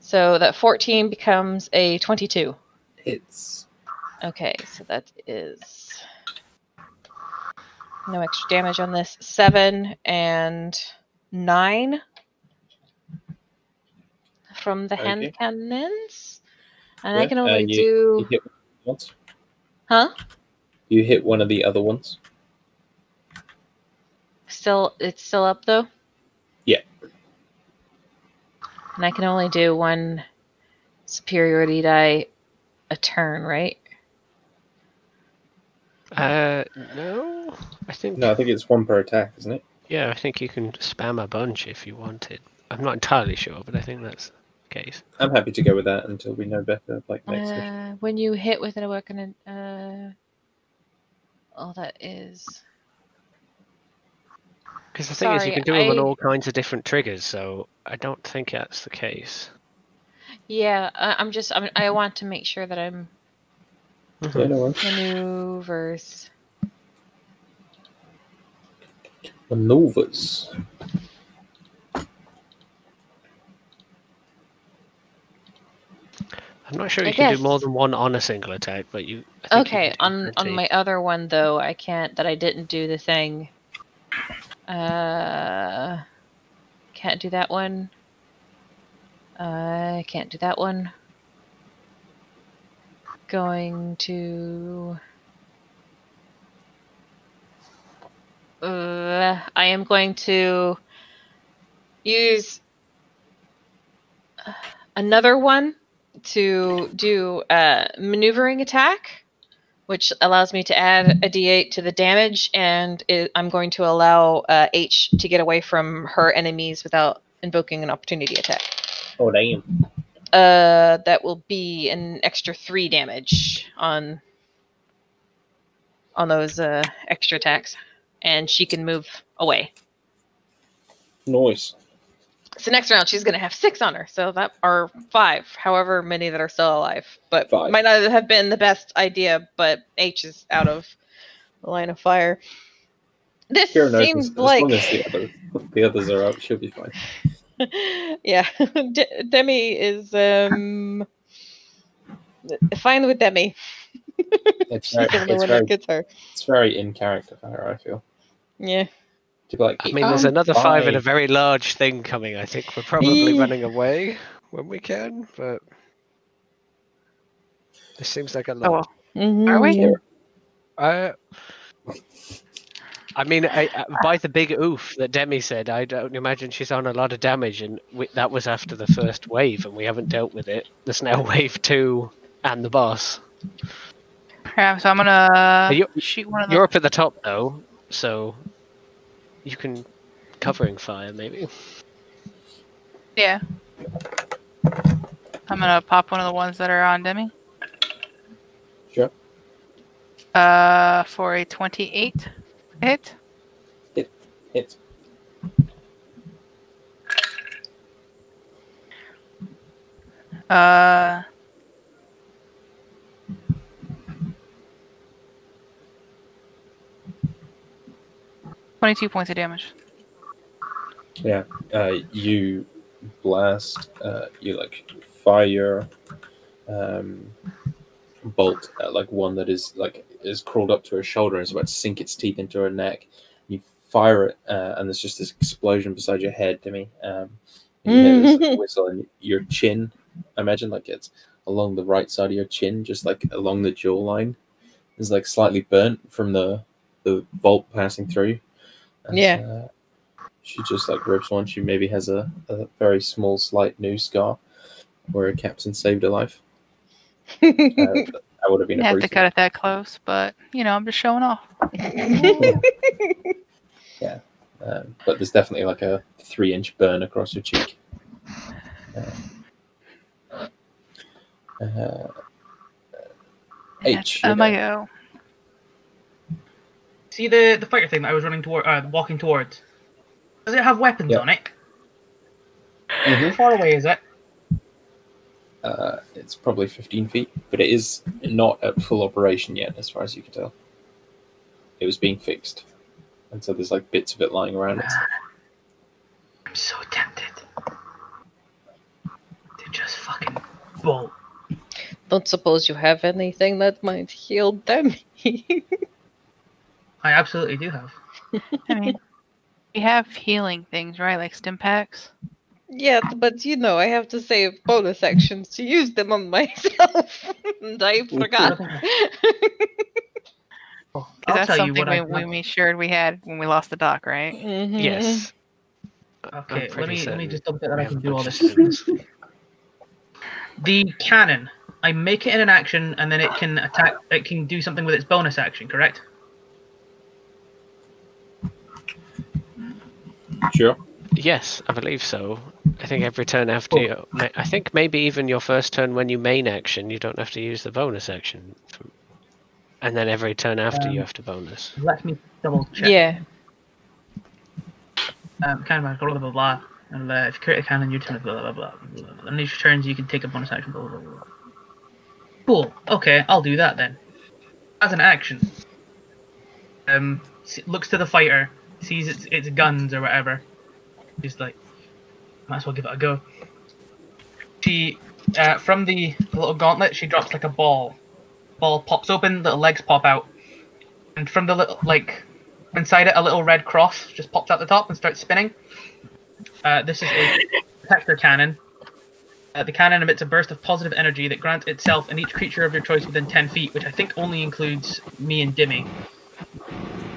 So that 14 becomes a 22. Hits. Okay, so that is no extra damage on this. Seven and nine from the hand cannons, and I Yeah, can uh, only You do hit once. huh? You hit one of the other ones. Still, it's still up though. Yeah. And I can only do one superiority die a turn, right? Uh, no, I think. No, I think it's one per attack, isn't it? Yeah, I think you can spam a bunch if you wanted. I'm not entirely sure, but I think that's the case. I'm happy to go with that until we know better, like next session. Uh, when you hit with an awakening, uh, oh, that is. Because the thing is, you can do them on all kinds of different triggers, so I don't think that's the case. Yeah, I, I'm just. I'm, I want to make sure that I'm mm-hmm. Yeah, no maneuvers. Maneuvers. I'm not sure I you can do more than one on a single attack, but you. I think you Okay, on on my other one though, I can't. That I didn't do the thing. Uh, can't do that one. I can't do that one. Going to. Uh, I am going to use uh, another one to do a maneuvering attack, which allows me to add a d8 to the damage, and it, I'm going to allow uh, H to get away from her enemies without invoking an opportunity attack. Oh, damn. Uh, that will be an extra three damage on on those uh, extra attacks, and she can move away. Noise. So next round she's gonna have six on her, so that are five, however many that are still alive. But Five. might not have been the best idea, but H is out of the line of fire. This seems like as as the, other, the others are up, she'll be fine. yeah, De- Demi is um fine with Demi. It's very, it's very, it's very in character for her, I feel. Yeah. To be like, I mean, there's "I'm another five and a very large thing coming. I think we're probably running away when we can, but this seems like a lot. Oh, Are we? Uh, I mean, I, I, by the big oof that Demi said, I don't imagine she's on a lot of damage, and we, that was after the first wave, and we haven't dealt with it. There's now wave two and the boss. Yeah, so I'm gonna you- shoot one of the. You're up at the top though, so you can covering fire maybe. Yeah. I'm gonna pop one of the ones that are on Demi. Sure. Uh, for a 28 hit. Hit. Uh. Twenty-two points of damage. Yeah. Uh, you blast. Uh, you like fire. Um, bolt at like one that is like is crawled up to her shoulder and is about to sink its teeth into her neck. You fire it, uh, and there's just this explosion beside your head, Demi. Um, and you hear this whistle, and your chin. I imagine like it's along the right side of your chin, just like along the jawline, is like slightly burnt from the the bolt passing through. And, Yeah. uh, she just like rips one. She maybe has a, a very small, slight new scar where a captain saved her life. Uh, that would have been have to cut it that close, but you know, I'm just showing off. Um, but there's definitely like a three inch burn across your cheek. Uh, uh, H. You're my go. Go. See the the fighter thing that I was running toward, uh, walking towards. Does it have weapons Yeah. on it? Mhm. How far away is it? Uh, it's probably 15 feet, but it is not at full operation yet, as far as you can tell. It was being fixed, and so there's like bits of it lying around. It. I'm so tempted to just fucking bolt. Don't suppose you have anything that might heal them. I absolutely do have. I mean, we have healing things, right? Like stim packs. yeah, but you know, I have to save bonus actions to use them on myself. and I forgot. Oh, 'Cause I'll that's tell you something what we, I we made sure we had when we lost the dock, right? Mhm. Yes. Okay, let me let me just double check that I can do all this. things. The cannon. I make it in an action, and then it can attack. It can do something with its bonus action. Correct? Sure. Yes, I believe so. I think every turn after you, I think maybe even your first turn when you main action, you don't have to use the bonus action. And then every turn after you Um, have to bonus. Let me double check. Yeah. Um, cannon, blah blah blah blah. And uh, if you create a cannon, you turn blah blah blah. blah, blah. On each turns, you can take a bonus action. Blah blah blah. blah. Cool. Okay, I'll do that then. As an action, um, looks to the fighter, sees its its guns or whatever. Just like, might as well give it a go. She, uh, from the little gauntlet, she drops like a ball. Ball pops open, little legs pop out, and from the little like inside it, a little red cross just pops out the top and starts spinning. Uh, this is a protector cannon. Uh, the cannon emits a burst of positive energy that grants itself and each creature of your choice within 10 feet, which I think only includes me and Dimmy.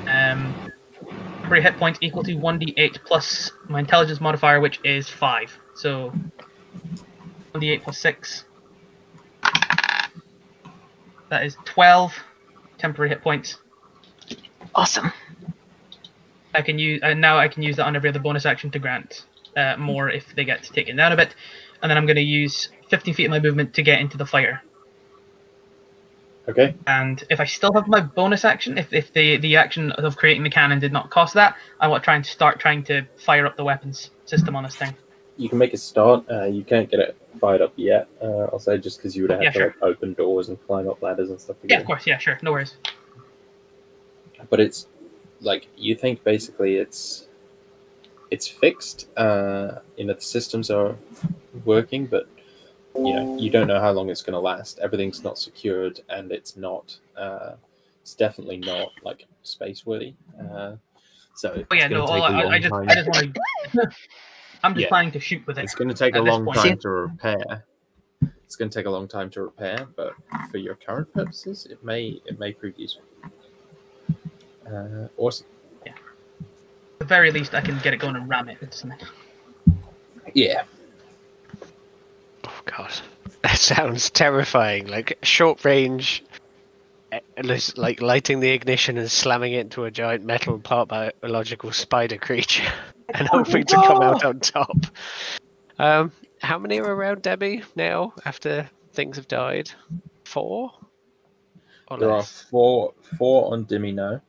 Um, every hit points equal to 1d8 plus my intelligence modifier, which is 5. So 1d8 plus 6. That is 12 temporary hit points. Awesome. I can use and now I can use that on every other bonus action to grant uh, more if they get taken down a bit, and then I'm going to use 15 feet of my movement to get into the fighter. Okay. And if I still have my bonus action, if, if the the action of creating the cannon did not cost that, I will try and start trying to fire up the weapons system on this thing. You can make a start. Uh, you can't get it fired up yet. Uh, I'll say just because you would have Yeah, to sure. like, open doors and climb up ladders and stuff. to Yeah, of course. Yeah, sure. No worries. but it's like you think basically it's it's fixed uh you know the systems are working but you know you don't know how long it's going to last everything's not secured and it's not uh it's definitely not like space worthy uh so Oh yeah, no. to all take a I, I just time I just want to. I'm just Yeah. planning to shoot with it. it's going to take a long point. time to repair it's going to take a long time to repair but for your current purposes it may it may prove useful uh awesome Yeah. At the very least, I can get it going and ram it with something. Yeah. Oh god, that sounds terrifying. Like short range, eh, like lighting the ignition and slamming it into a giant metal part biological spider creature, and hoping to come out on top. Um, how many are around Debbie now after things have died? Four. Or There are four four on Demi now,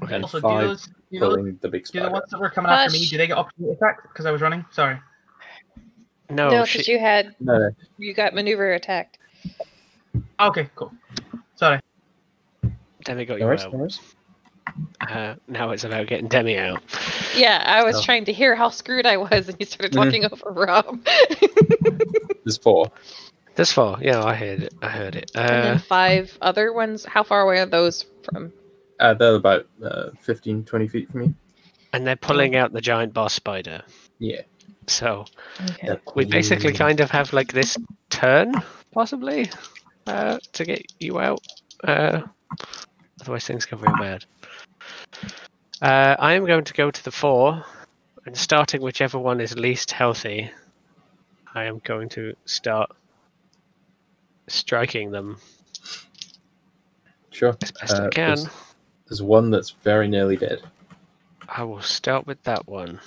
and Also, do five those, do, those, pulling the big do the ones that were coming after me, Hush. do they get opportunity attacks because I was running? Sorry. No, no, she- because you had No, no. you got maneuver attacked. Okay, cool. Sorry. Demi got No you worries, out. no. Uh, now it's about getting Demi out. Yeah, I was Oh. trying to hear how screwed I was, and you started Mhm. talking over Rob. There's four. There's four. Yeah, I heard it. I heard it. and then Uh, five other ones. How far away are those from? Uh, they're about uh, 15, 20 feet from me. and they're pulling out the giant boss spider. Yeah. So Okay. we basically kind of have like this turn, possibly, uh, to get you out. Uh, otherwise, things go real bad. Uh, I am going to go to the four, and starting whichever one is least healthy, I am going to start striking them Sure. as best Uh, I can. There's, there's one that's very nearly dead. I will start with that one.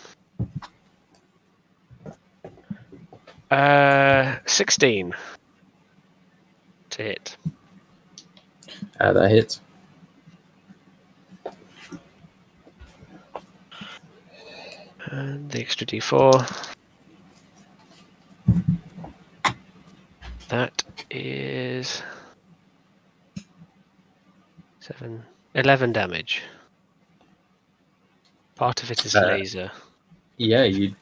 Uh, 16 to hit. Uh, that hits. And the extra d4. That is 7, 11 damage. Part of it is Uh, laser. Yeah, you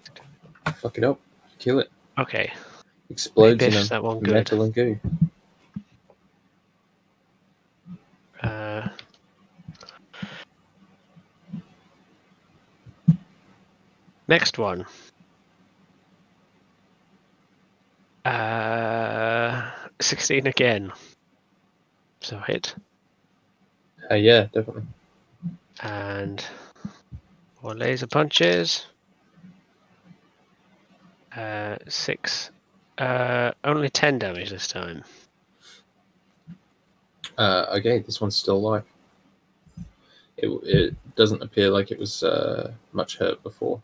fuck it up. Kill it. Okay, Explodes in a that one good. metal and goo. Uh, next one. Uh, 16 again. So hit. Uh, yeah, definitely. And more laser punches. Uh, six. Uh, only 10 damage this time. Uh, okay, this one's still alive. It, it doesn't appear like it was uh, much hurt before.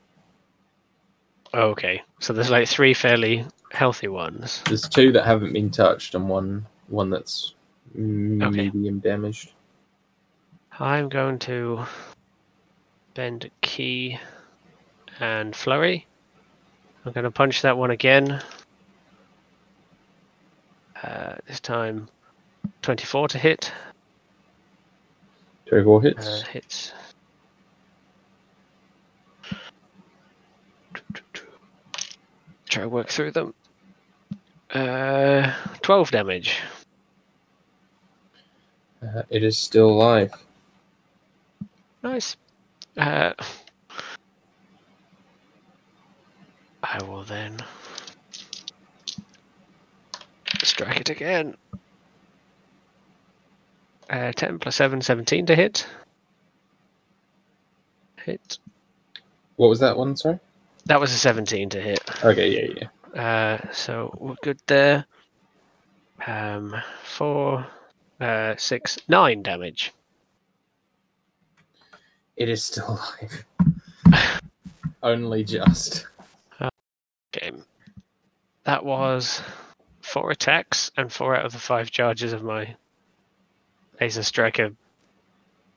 Okay, so there's like three fairly healthy ones. There's two that haven't been touched and one one that's medium damaged. I'm going to bend ki and flurry. I'm going to punch that one again. Uh, this time 24 to hit. 24 hits. Uh, hits. Try to work through them. Uh, 12 damage. Uh, it is still alive. Nice. Uh, I will then strike it again. Uh, 10 plus 7, 17 to hit. Hit. What was that one? Sorry. That was a 17 to hit. Okay, yeah, yeah. Uh, so we're good there. Um, four, uh, six, nine damage. It is still alive. Only just. Game. That was four attacks and four out of the five charges of my laser striker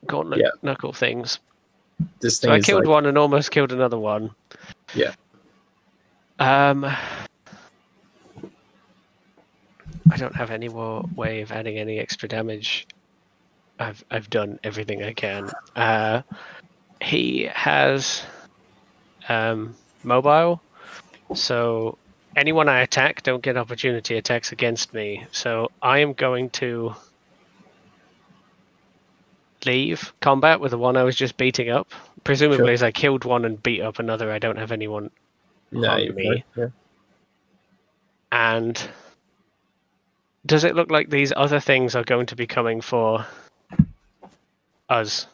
gauntlet Yeah. knuckle things. This thing So I killed like, one and almost killed another one. Yeah. Um, I don't have any more way of adding any extra damage. I've I've done everything I can. Uh, he has um, mobile, so anyone I attack don't get opportunity attacks against me. So I am going to leave combat with the one I was just beating up. Presumably, Sure. as I killed one and beat up another, I don't have anyone No, on me. Yeah. And does it look like these other things are going to be coming for us?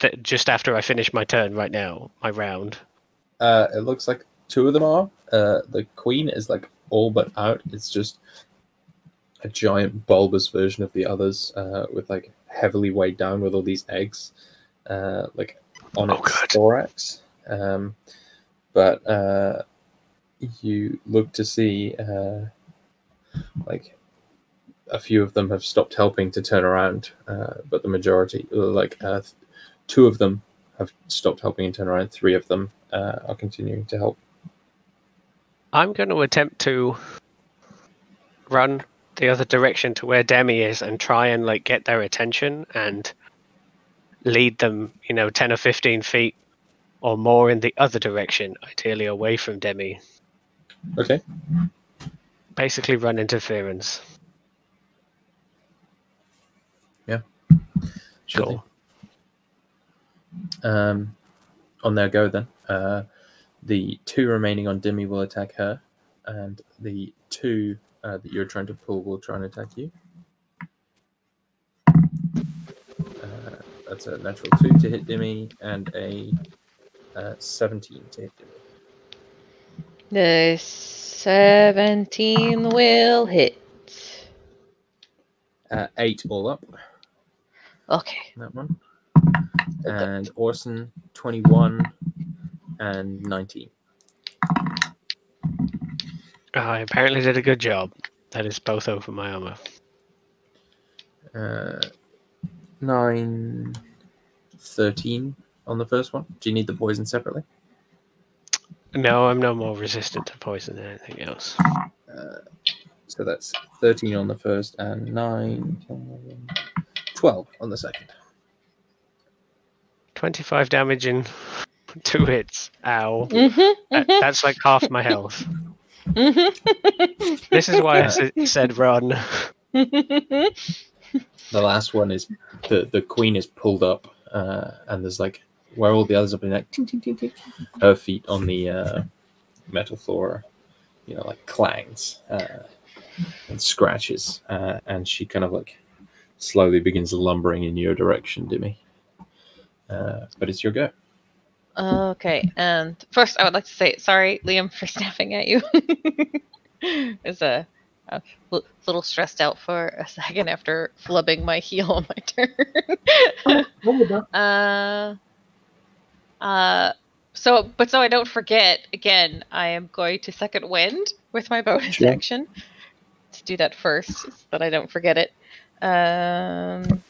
th- just after I finish my turn right now, my round. Uh, it looks like two of them are. Uh, the queen is like all but out. It's just a giant bulbous version of the others, uh, with like heavily weighed down with all these eggs, uh, like on Oh, its thorax. Um, but uh, you look to see, uh, like a few of them have stopped helping to turn around, uh, but the majority, like uh, two of them, have stopped helping and turn around. Three of them uh, are continuing to help. I'm going to attempt to run the other direction to where Demi is and try and like get their attention and lead them, you know, 10 or 15 feet or more in the other direction, ideally away from Demi. Okay. Basically, run interference. Sure Sure. Um, on their go then. Uh, the two remaining on Demi will attack her, and the two uh, that you're trying to pull will try and attack you. Uh, that's a natural two to hit Demi and a uh, 17 to hit Demi. The 17 will hit. Uh, eight all up. Okay. That one. And Orson 21 and 19. I apparently did a good job. That is both over my armor. Uh, 9, 13 on the first one. Do you need the poison separately? No, I'm no more resistant to poison than anything else. Uh, so that's 13 on the first and 9, 10, 12 on the second. 25 damage in two hits. Ow. Mm-hmm. That- that's like half my health. mm-hmm. This is why I s- said run. The last one is the, the queen is pulled up, uh, and there's like where all the others have been like ting, ting, ting, ting, her feet on the uh, metal floor, you know, like clangs uh, and scratches, uh, and she kind of like slowly begins lumbering in your direction, Dimmy. Uh, but it's your go. Okay, and first I would like to say sorry, Liam, for snapping at you. Is a little stressed out for a second after flubbing my heel on my turn. uh, uh, so, but so I don't forget, again, I am going to second wind with my bonus Sure. action. To do that first, so that I don't forget it. Um,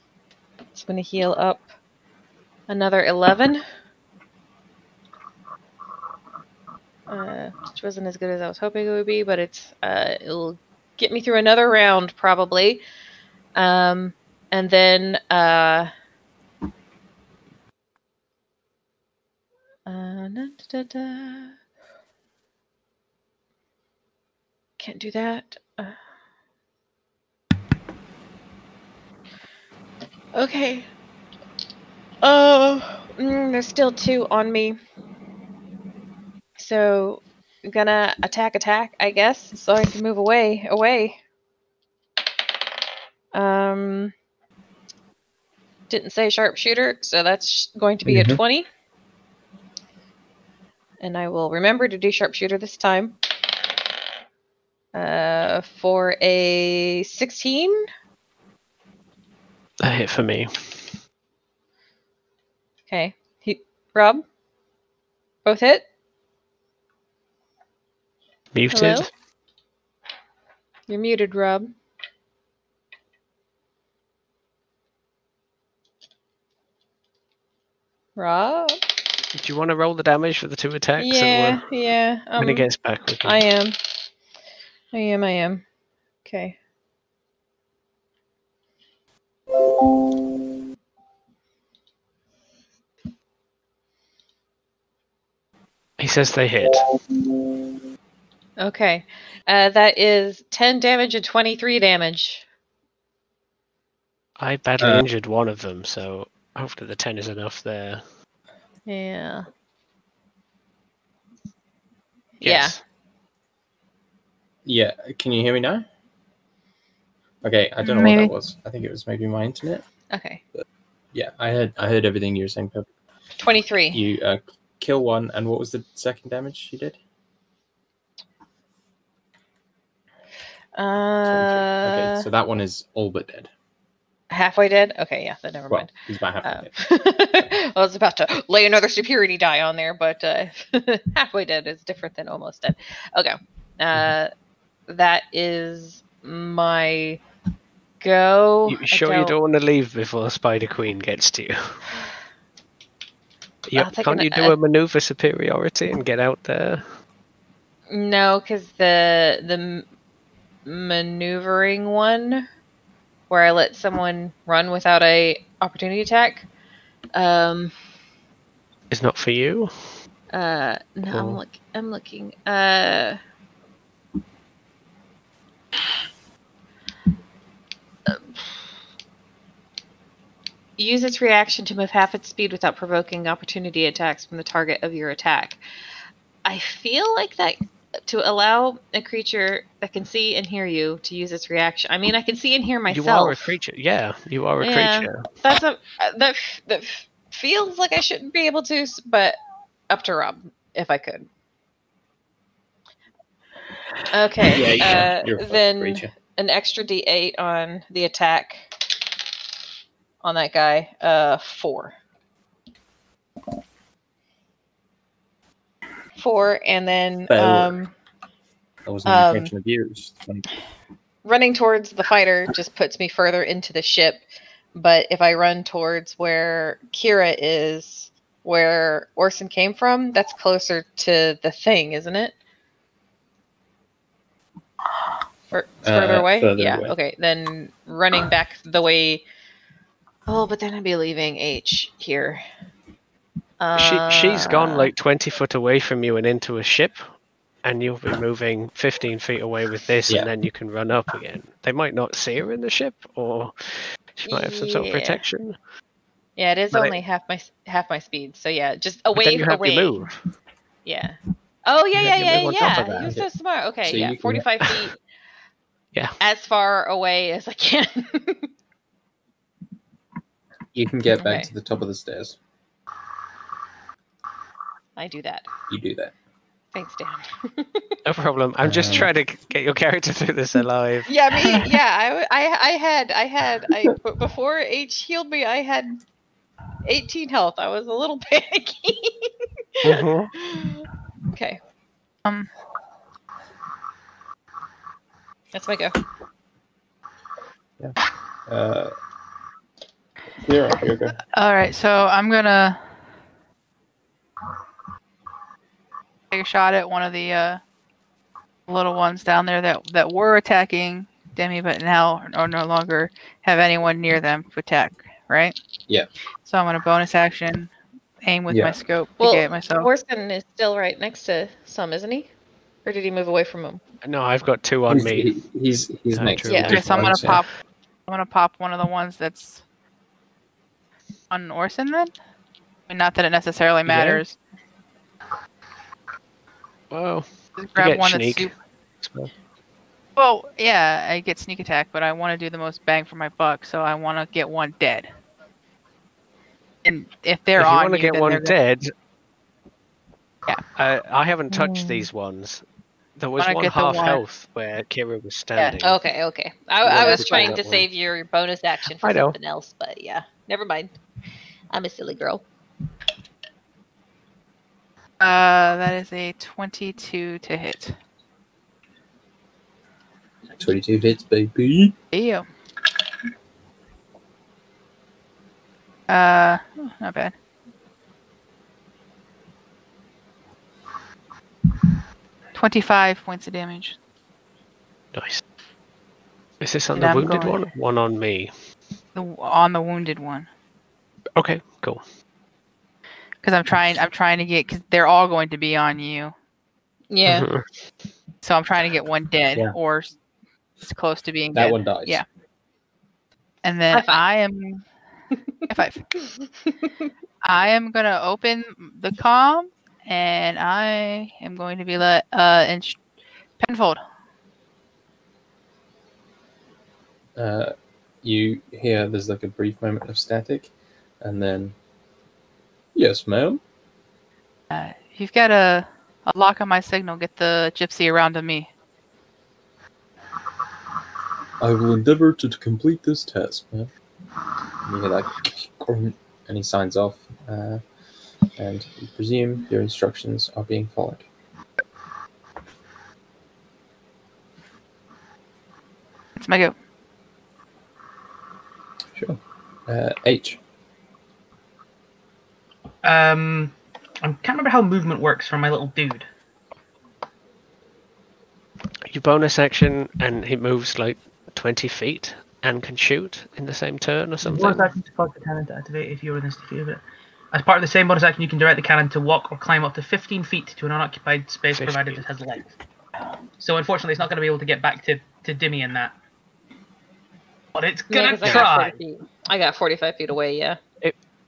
it's going to heal up another 11. Uh, which wasn't as good as I was hoping it would be, but it's uh, it'll get me through another round probably. Um, and then uh, uh, can't do that. Uh, okay. Oh, mm, there's still two on me. So I'm gonna attack, attack, I guess, so I can move away, away. Um, didn't say sharpshooter, so that's going to be Mhm. a 20. And I will remember to do sharpshooter this time. Uh, for a 16. A hit for me. Okay. He, Rob? Both hit? Muted. Hello? You're muted, Rob. Rob? Do you want to roll the damage for the two attacks? Yeah, we'll- yeah. when Um, it gets back. I am. I am, I am. Okay. He says they hit. Okay. Uh, that is 10 damage and 23 damage. I badly Uh, injured one of them, so hopefully the 10 is enough there. Yeah. Yes. Yeah, can you hear me now? Okay, I don't know what that was. I think it was maybe my internet. Yeah. Okay. Yeah, I heard. I heard everything you were saying. Pip. 23. You uh, kill one, and what was the second damage you did? Uh, okay, so that one is all but dead. halfway dead? Okay, yeah, then never Well, mind. he's about half Um, dead. I was about to lay another security die on there, but uh, halfway dead is different than almost dead. Okay. Uh, that is my go. You I sure you don't want to leave before Spider Queen gets to you? you can't an- you do a maneuver superiority and get out there? No, because the the m- maneuvering one, where I let someone run without a opportunity attack. Um. It's not for you. Uh. No, I'm Cool. look. I'm looking. Uh. Use its reaction to move half its speed without provoking opportunity attacks from the target of your attack. I feel like that to allow a creature that can see and hear you to use its reaction. I mean, I can see and hear myself. You are a creature. Yeah, you are a Yeah. creature. That's a that that feels like I shouldn't be able to, but up to Rob if I could. Okay. Yeah, you can. uh, You're a fucking then creature. an extra D8 on the attack on that guy. Uh, four. Four, and then um, That was an um, of yours. Running towards the fighter just puts me further into the ship. But if I run towards where Kira is, where Orson came from, that's closer to the thing, isn't it? Or Uh, further away? further yeah. away. Okay. Then running back the way. Oh, but then I'd be leaving H here. She she's gone Uh, like twenty foot away from you and into a ship, and you'll be moving fifteen feet away with this, Yeah. and then you can run up again. They might not see her in the ship, or she might have some sort of protection. Yeah, it is but I- only half my half my speed. So yeah, just But away then you have away. to move. Yeah. Oh yeah, yeah, yeah, move on top yeah. You're so smart. Okay, So yeah, you can- forty-five feet. Yeah. As far away as I can. You can get back Okay. to the top of the stairs. I do that. You do that. Thanks, Dan. No problem. I'm just Um, trying to get your character through this alive. yeah, me. Yeah, I, w- I, I had, I had, I before H healed me, I had eighteen health. I was a little panicky. Mhm. Okay, Um, that's my go. Yeah. Uh, here, here go. all right, so I'm gonna take a shot at one of the uh, little ones down there that that were attacking Demi, but now are no longer have anyone near them to attack. Right? Yeah. So I'm gonna bonus action, aim with Yeah. my scope to Well, get myself. Orson is still right next to some, isn't he? Or did he move away from him? No, I've got two on he's, me. he- he's he's Ah, next. true. Yeah. Okay, so I'm gonna yeah. pop. I'm gonna pop one of the ones that's on Orson then. I mean, not that it necessarily matters. Whoa. Just grab get one sneak. that's super. Well, yeah, I get sneak attack, but I want to do the most bang for my buck, so I want to get one dead. And if they're if you on want to get one they're gonna- dead, Yeah. uh, I haven't touched Mm. these ones. There was one half one- health where Kira was standing. Yeah. Okay, okay. I, I was trying to one. save your bonus action for something else, but yeah, never mind. I'm a silly girl. Uh, that is a 22 to hit. Twenty-two hits, baby. Ew. Uh, oh, not bad. Twenty-five points of damage. Nice. Is this on And the I'm wounded going- one? One on me. The, on the wounded one, Okay, cool. Because I'm trying. I'm trying to get because they're all going to be on you. Yeah. Mhm. So I'm trying to get one dead Yeah. or s- it's close to being That dead. one dies. Yeah. And then High five. I am high five. I am gonna open the com and I am going to be let uh in Penfold. Uh, you hear there's like a brief moment of static, and then, yes, ma'am. Uh, you've got a, a lock on my signal, get the gypsy around to me. I will endeavor to complete this task, ma'am. You hear that, and he signs off, uh, and you presume your instructions are being followed. It's my go. Sure. Uh, H. Um, I can't remember how movement works for my little dude. You bonus action, and he moves like 20 feet and can shoot in the same turn or something. Bonus action to cause the cannon to activate if you were in this it. As part of the same bonus action, you can direct the cannon to walk or climb up to 15 feet to an unoccupied space provided 15. it has legs. So unfortunately, it's not going to be able to get back to, to Demi and that. But it's Yeah, gonna 'cause I try. 40 feet. I got 45 feet away, yeah.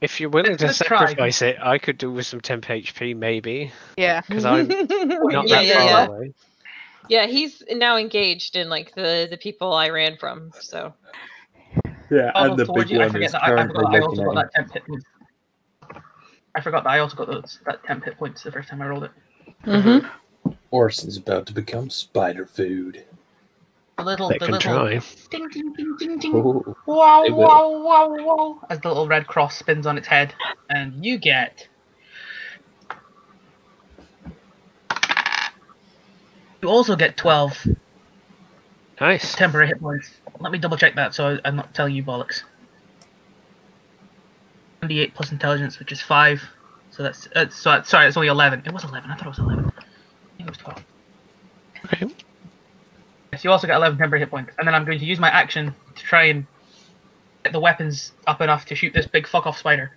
If you're willing Let's- to let's try. sacrifice it, I could do with some temp HP maybe, Yeah. because I'm not yeah, that yeah, far yeah. away. Yeah, he's now engaged in like the the people I ran from. So Yeah, Almost towards you. I forget that I, I forgot that I also got that 10 hit points. I forgot that I also got those that 10 hit points the first time I rolled it. mm-hmm. Orson's about to become spider food. The little, They the can little try. ding ding ding ding ding. Ooh. Wow, wow, wow, wow. As the little red cross spins on its head. And you get. You also get 12 Nice. temporary hit points. Let me double check that so I- I'm not telling you bollocks. 28 plus intelligence, which is 5. So that's. Uh, so, sorry, it's only 11. It was 11. I thought it was 11. I think it was 12. Okay. Yes, you also get 11 temporary hit points. And then I'm going to use my action to try and get the weapons up enough to shoot this big fuck off spider.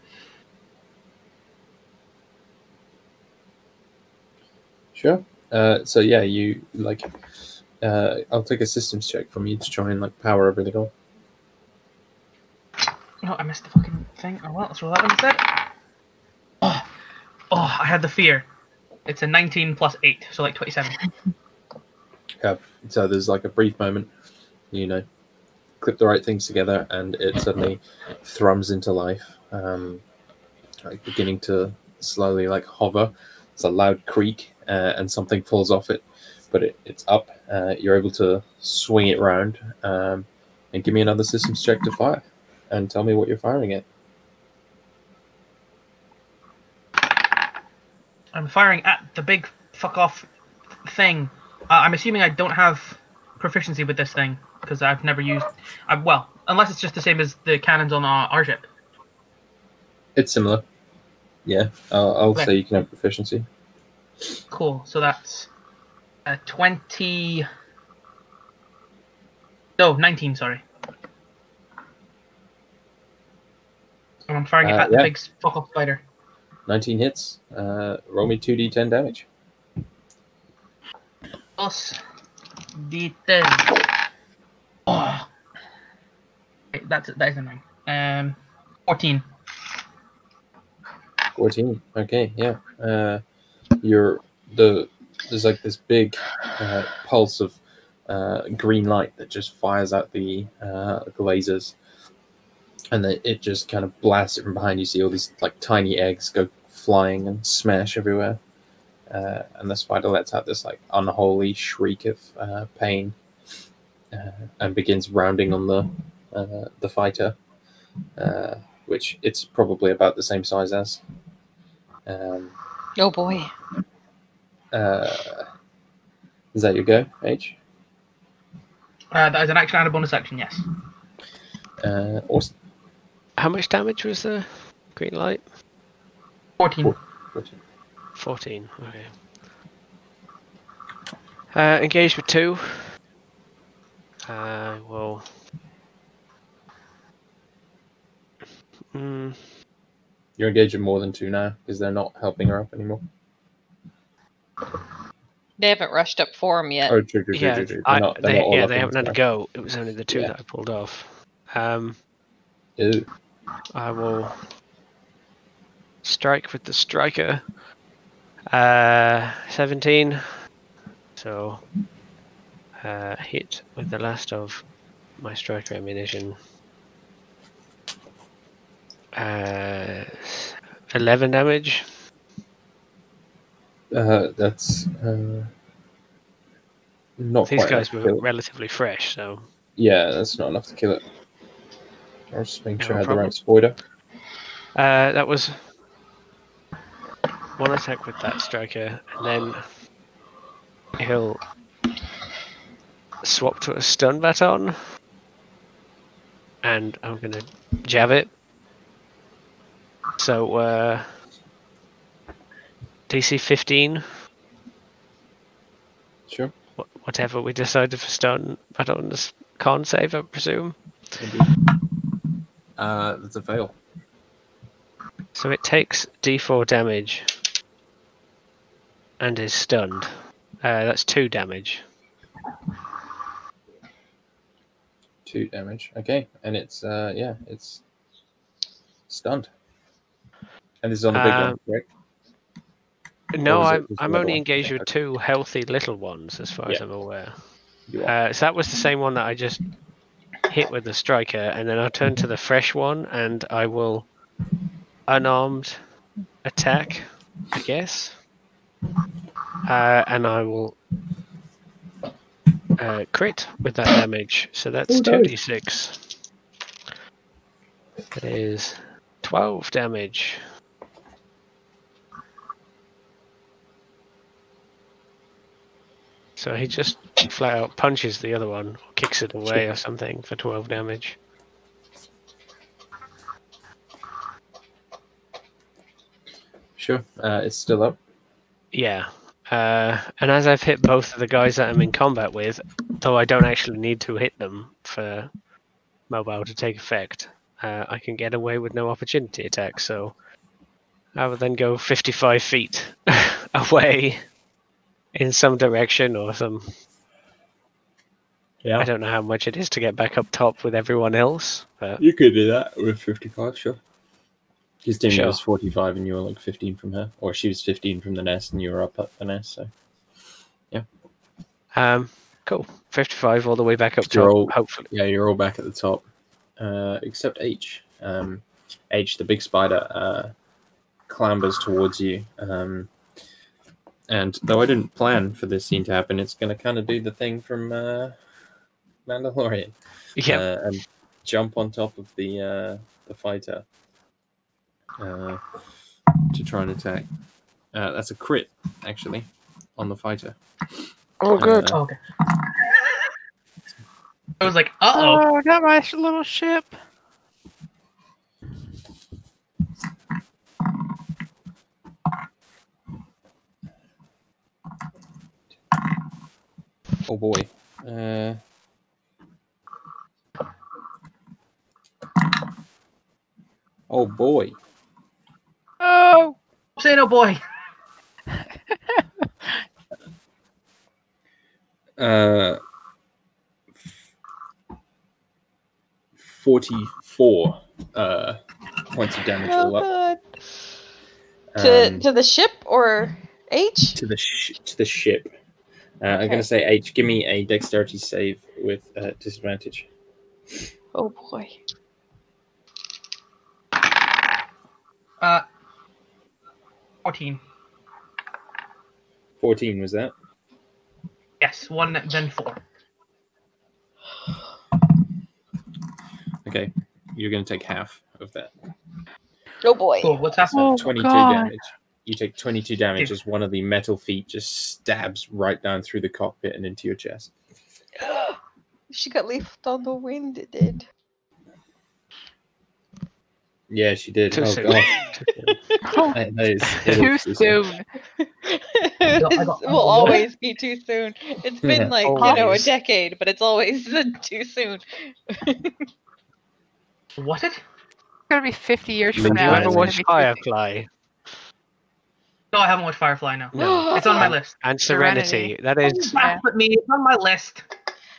Sure. Uh, so yeah, you like. Uh, I'll take a systems check from you to try and like power everything on. No, I missed the fucking thing. Oh well, let's roll that one instead. Oh, oh, I had the fear. It's a 19 plus 8, so like 27. Yeah. So there's like a brief moment, you know, clip the right things together, and it suddenly thrums into life, um, like beginning to slowly like hover. It's a loud creak, uh, and something falls off it, but it, it's up. Uh, you're able to swing it round, um, and give me another systems check to fire, and tell me what you're firing at. I'm firing at the big fuck off thing. Uh, I'm assuming I don't have proficiency with this thing because I've never used. I, well, unless it's just the same as the cannons on our, our ship. It's similar. Yeah, I'll, I'll Okay. say you can have proficiency. Cool. So that's uh, 20. No, 19. Sorry. And I'm firing it Uh, at the big fuck off spider. 19 hits. Uh, roll me 2d10 damage. Plus D10. Oh. That's that is a nine. Um, 14. 14. Okay, yeah. Uh, you're the there's like this big uh, pulse of uh, green light that just fires out the uh, lasers, and then it just kind of blasts it from behind. You see all these like tiny eggs go flying and smash everywhere, uh, and the spider lets out this like unholy shriek of uh, pain, uh, and begins rounding on the uh, the fighter, uh, which it's probably about the same size as. Um, Oh boy. uh, is that your go, H? Uh, that is an action and a bonus action, yes. Uh, awesome. How much damage was the green light? 14. 14. 14. Okay. Uh, engaged with two. I will. Mm, You're engaged with more than two now because they're not helping her up anymore. They haven't rushed up for him yet. Oh, true, true, true, yeah, true, true. I- They're not, they're they, not yeah, they haven't had a this go. It was only the two Yeah. that I pulled off. Um. Ew. I will strike with the striker. Uh, 17. So, uh, hit with the last of my striker ammunition. Uh, 11 damage. Uh, that's uh, not These guys were relatively fresh, so Yeah, that's not enough to kill it. I was just making No sure I had problem. the right spoiler. uh, that was one attack with that striker, and then he'll swap to a stun baton, and I'm gonna jab it. So uh, DC 15, Sure. wh- whatever we decided for stun batons, con save, I presume. Uh, that's a fail. So it takes d4 damage and is stunned. Uh, that's two damage. Two damage. Okay, and it's uh, yeah, it's stunned. And this is on the big one, Um, right? No, it- I'm, I'm only one? engaged with two healthy little ones, as far as Yeah. I'm aware. You are. Uh, so that was the same one that I just hit with the striker, and then I'll turn to the fresh one, and I will unarmed attack, I guess. Uh, and I will uh, crit with that damage. So that's Oh, 2d6. That is 12 damage. So he just flat out punches the other one, or kicks it away or something for 12 damage. Sure. Uh, it's still up. Yeah. Uh, and as I've hit both of the guys that I'm in combat with, though I don't actually need to hit them for mobile to take effect, uh, I can get away with no opportunity attack. So I would then go 55 feet away in some direction or some. Yeah. I don't know how much it is to get back up top with everyone else, but You could do that with 55, sure. Because Demi Sure. was 45 and you were like 15 from her. Or she was 15 from the nest and you were up at the nest, so. Yeah. Um, cool. 55 all the way back up You're all- Hopefully, Yeah, you're all back at the top. Uh, except H. Um, H, the big spider, uh, clambers towards you. Um, and though I didn't plan for this scene to happen, it's going to kind of do the thing from uh, Mandalorian. yeah. uh, and jump on top of the uh, the fighter uh, to try and attack. Uh, that's a crit, actually, on the fighter. oh, good. Oh, okay. I was like, uh oh. Oh, not my little ship. Oh boy. Uh, oh boy. Oh, Say no, boy. Uh, forty-four uh, points of damage all Oh, up. God. To Um, to the ship or H? to the sh- to the ship. Uh, I'm gonna say H. Give me a dexterity save with uh, disadvantage. Oh boy. Uh, 14. Fourteen was that? Yes, one, then four. Okay, you're gonna take half of that. Oh boy. Cool. What's happening? Oh, Twenty-two God. damage. You take twenty-two damage as one of the metal feet just stabs right down through the cockpit and into your chest. she got left on the wind. It did. Yeah, she did. Too oh soon. gosh, Too soon. oh That- that is- that too is too soon. I got- It I will always be too soon. It's been Yeah, like you know a decade, but it's always too soon. What? It's gonna be 50 years from you now. You ever it's ever watch Firefly? No, I haven't watched Firefly now. No. It's on my list. And Serenity. Serenity. That is. Laugh at me. It's on my list.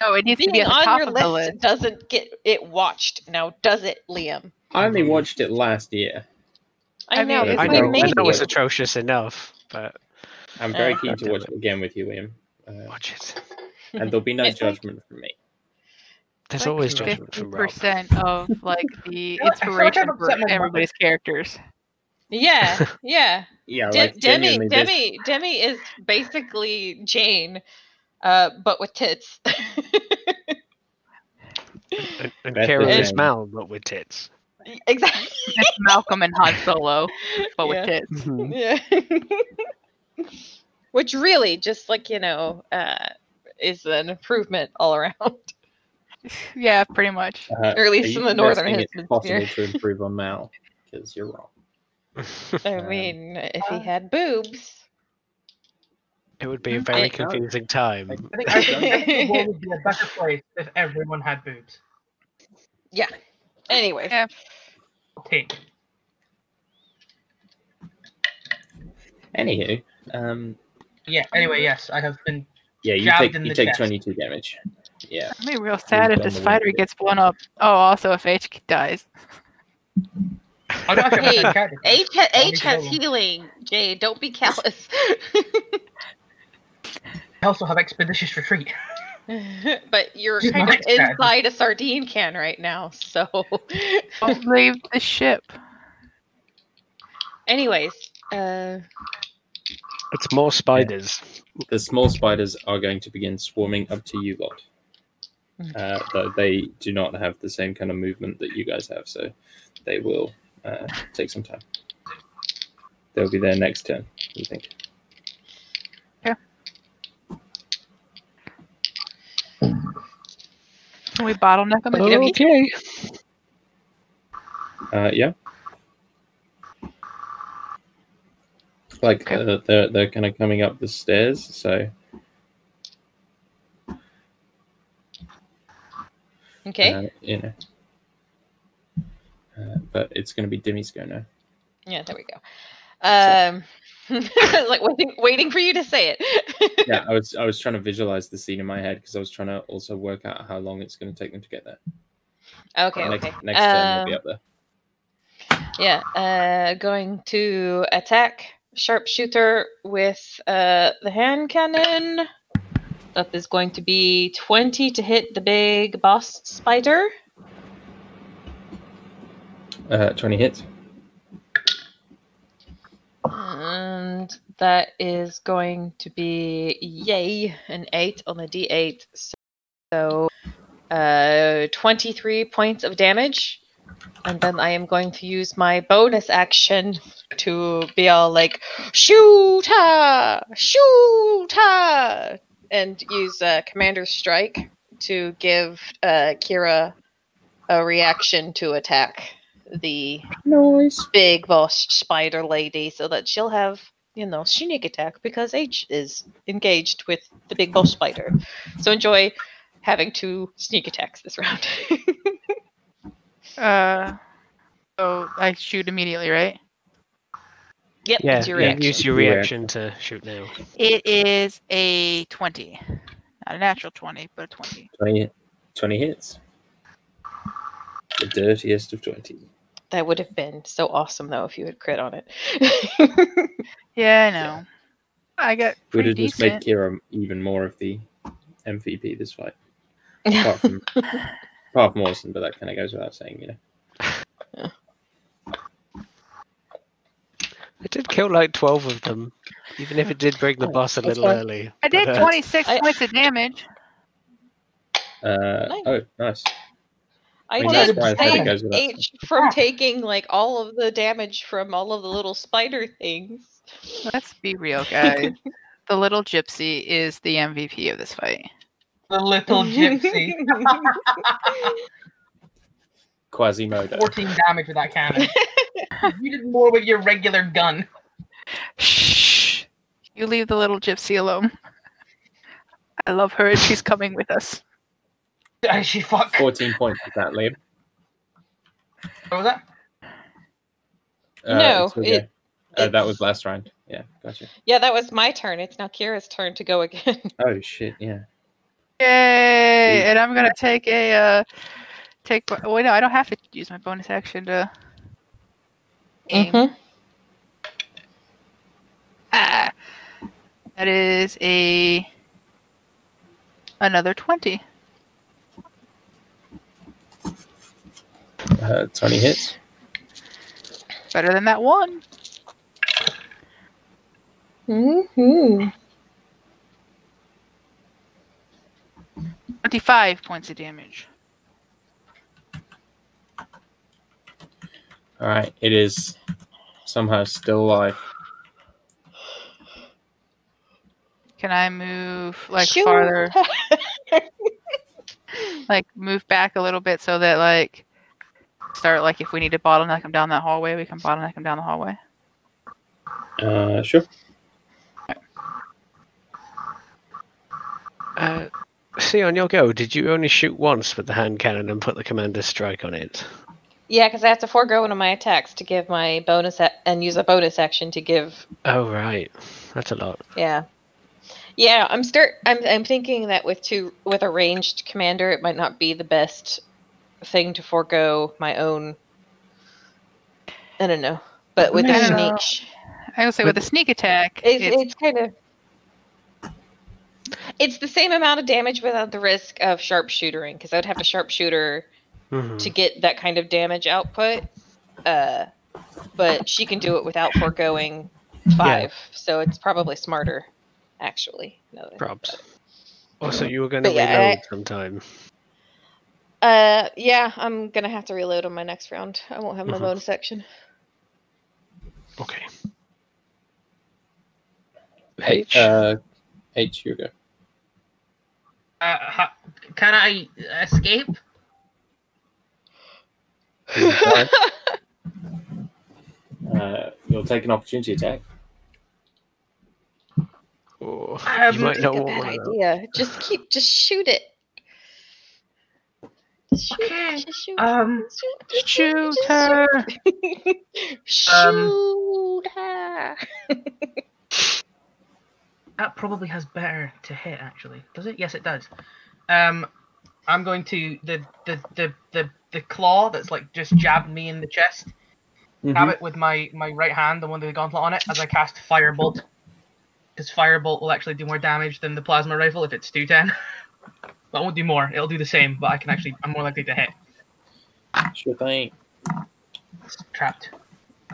No, it needs to be at the on top your of the list list. doesn't get it watched now, does it, Liam? I only watched it last year. I, I know. mean, It's I it's an know, I amazing. know it's atrocious enough, but I'm very Uh, keen to watch it again with you, Liam. Uh, watch it. and there'll be no It's like- judgment from me. There's like always judgment fifty from Rob. percent of like the I like inspiration for upset with everybody's characters. Yeah, yeah. Yeah, De- like Demi, genuinely this- Demi, Demi is basically Jayne, uh, but with tits. And, and Beth Kira is is Mal, but with tits. Exactly. It's Malcolm and Han Solo, but with Yeah. tits. Yeah. Which really, just like you know, uh, is an improvement all around, Yeah, pretty much. Uh, or at least in the northern suggesting it's possible hemisphere. to improve on Mal? Because you're wrong. I Um, mean, if he uh, had boobs, It would be a very I- confusing time. I think, I think the world would be a better place if everyone had boobs. Yeah. Anyway. Yeah. Tick. Anywho, um, Yeah. Anyway, yes, I have been. yeah, you take in you the take 22 damage. Yeah. I'd be real sad if this fighter gets blown up. Oh, also if H dies. I don't Hey, have a character. H, ha- H has healing. Jay, don't be callous. I also have expeditious retreat. but you're She's kind of my stat. inside a sardine can right now. So, Don't leave the ship. anyways, uh, It's more spiders. The small spiders are going to begin swarming up to you lot. Uh, though they do not have the same kind of movement that you guys have, so they will uh, take some time. They'll be there next turn, you think? Can we bottleneck them and get them each? Okay. Uh, yeah. Like Okay. uh, they're they're kind of coming up the stairs, so okay. uh, you know. Uh, but it's going to be Demi's go now. yeah, there we go. Um, I was like waiting, waiting for you to say it. yeah, I was I was trying to visualize the scene in my head because I was trying to also work out how long it's going to take them to get there. Okay, next, okay. Next turn Um, we'll be up there. Yeah, uh, going to attack sharpshooter with uh, the hand cannon. That is going to be 20 to hit the big boss spider. Uh, Twenty hits. And that is going to be, yay, an 8 on the d8. So uh, 23 points of damage. And then I am going to use my bonus action to be all like, shoot her! Shoot her! And use uh, Commander's Strike to give uh, Kira a reaction to attack the Nice. big boss spider lady so that she'll have, you know, sneak attack because H is engaged with the big boss spider. So enjoy having two sneak attacks this round. Uh, so I shoot immediately, right? yep, Yeah, it's your yeah, reaction. use your Your reaction to shoot now. It is a 20. Not a natural 20, but a 20. 20, 20 hits. The dirtiest of 20. That would have been so awesome though if you had crit on it. Yeah, I know. I got Would have just made. Kira even more of the MVP this fight. Apart from, apart from Orson, but that kind of goes without saying, you know. I did kill like 12 of them, even if it did bring the Oh, boss a little fine. early. I did But, uh, 26 points of damage. Uh, Nice. Oh, nice. I mean, that's did why I thought save H from taking like all of the damage from all of the little spider things. Let's be real, guys. the little gypsy is the MVP of this fight. The little gypsy. Quasimodo. 14 damage with that cannon. you did more with your regular gun. Shh! You leave the little gypsy alone. I love her and she's coming with us. Does she fuck? 14 points with that, Liam. What was that? Uh, No, it's it- uh, that was last round. Yeah, gotcha. Yeah, that was my turn. It's now Kira's turn to go again. Oh, shit, yeah. Yay! And I'm gonna take a uh take wait no, I don't have to use my bonus action to aim. Mhm. Ah, that is a another twenty. Uh, 20 hits. Better than that one. Mm-hmm. 25 points of damage. All right, it is somehow still alive. Can I move like Shoot. farther, like move back a little bit so that like start like if we need to bottleneck him down that hallway, we can bottleneck him down the hallway. Uh, sure. Uh, see, on your go, did you only shoot once with the hand cannon and put the commander's strike on it? Yeah, because I have to forego one of my attacks to give my bonus a- and use a bonus action to give. Oh, right. That's a lot. Yeah, yeah. I'm start. I'm I'm thinking that with two with a ranged commander, it might not be the best thing to forego my own. I don't know, but with I the don't know. sneak, I will say with a sneak attack, it's, it's, it's kind of. It's the same amount of damage without the risk of sharpshootering, because I would have to sharpshooter Mhm. to get that kind of damage output. Uh, but she can do it without foregoing five, so it's probably smarter, actually. now that Props. Also, you were going to But yeah, reload I- sometime. Uh, yeah, I'm gonna have to reload on my next round. I won't have my Mhm. bonus section. Okay. Hey, H. uh, H, you go. Uh, ha- can I escape? Uh, you'll take an opportunity attack. Oh, Um, you might not Not want bad one of those. idea. Just keep, just shoot it. Just shoot, Okay, just shoot, Um, shoot, just shoot just her. shoot Um, her. That probably has better to hit actually. Does it? Yes, it does. Um, I'm going to the the the the, the claw that's like just jabbed me in the chest. Grab it with my my right hand, the one with the gauntlet on it, as I cast firebolt. Because firebolt will actually do more damage than the plasma rifle if it's 210. but it won't do more. It'll do the same, but I can actually I'm more likely to hit. Sure thing. It's trapped.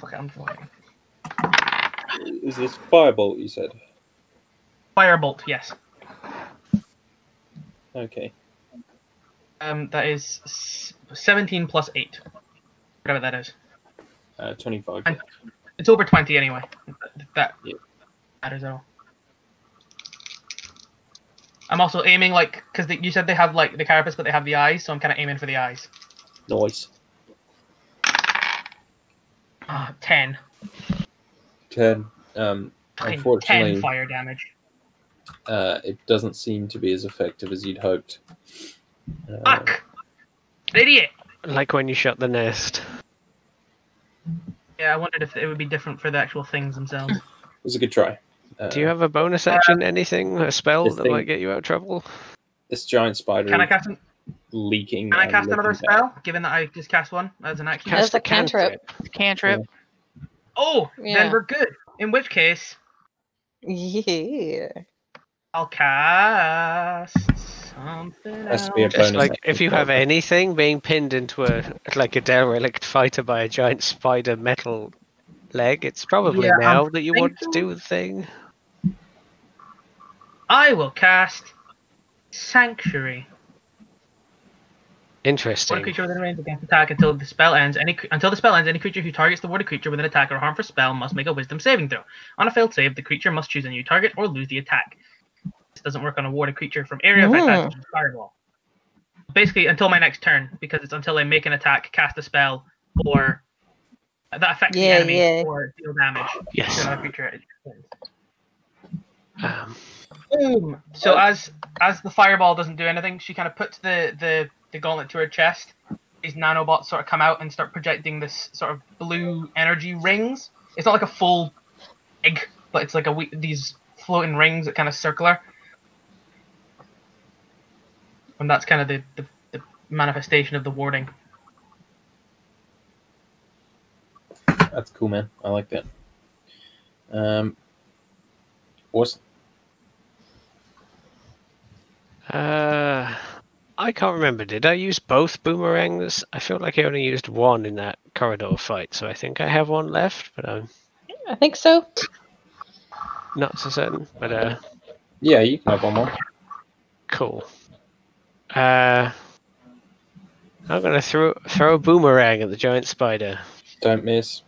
Okay, I'm flying. Is this firebolt? You said. Firebolt, yes. Okay. Um, that is 17 plus 8. Whatever that is. Uh, 25. And- It's over 20 anyway. That Yeah. matters at all. I'm also aiming like because you said they have like the carapace, but they have the eyes, so I'm kind of aiming for the eyes. Nice. Ah, 10. 10. Um, Unfortunately- 10 fire damage. Uh, it doesn't seem to be as effective as you'd hoped. Uh, Fuck! Idiot! Like when you shut the nest. Yeah, I wondered if it would be different for the actual things themselves. it was a good try. Uh, Do you have a bonus action, anything, a spell that thing- might get you out of trouble? this giant spider Can I cast an, leaking? Can I cast another looking down. spell? Given that I just cast one as an action. That's Cast a cantrip. Cantrip. Oh, Yeah. then we're good. In which case, Yeah. I'll cast something Has to be a else. Just bonus like if you have anything being pinned into a like a derelict fighter by a giant spider metal leg, it's probably Yeah, now I'm that you want to thinking- do the thing. I will cast Sanctuary. Water Interesting. creature within range against attack until the spell ends. Any cre- until the spell ends, any creature who targets the water creature with an attack or harm for spell must make a Wisdom saving throw. On a failed save, the creature must choose a new target or lose the attack. This doesn't work on a water creature from area effect Mm. such fireball. Basically, until my next turn, because it's until I make an attack, cast a spell, or that affects Yeah, the enemy yeah. or deal damage to Yes. another creature. at its turn. Um, Boom. So as as the fireball doesn't do anything, she kind of puts the the the gauntlet to her chest. These nanobots sort of come out and start projecting this sort of blue energy rings. It's not like a full egg, but it's like a wee- these floating rings that kind of circular. And that's kind of the, the, the manifestation of the warding. That's cool, man. I like that. Um, awesome. uh, I can't remember. Did I use both boomerangs? I feel like I only used one in that corridor fight, so I think I have one left, but I'm I think so. not so certain. But uh, Yeah, you can have one more. cool. Uh, I'm gonna throw throw a boomerang at the giant spider. Don't miss.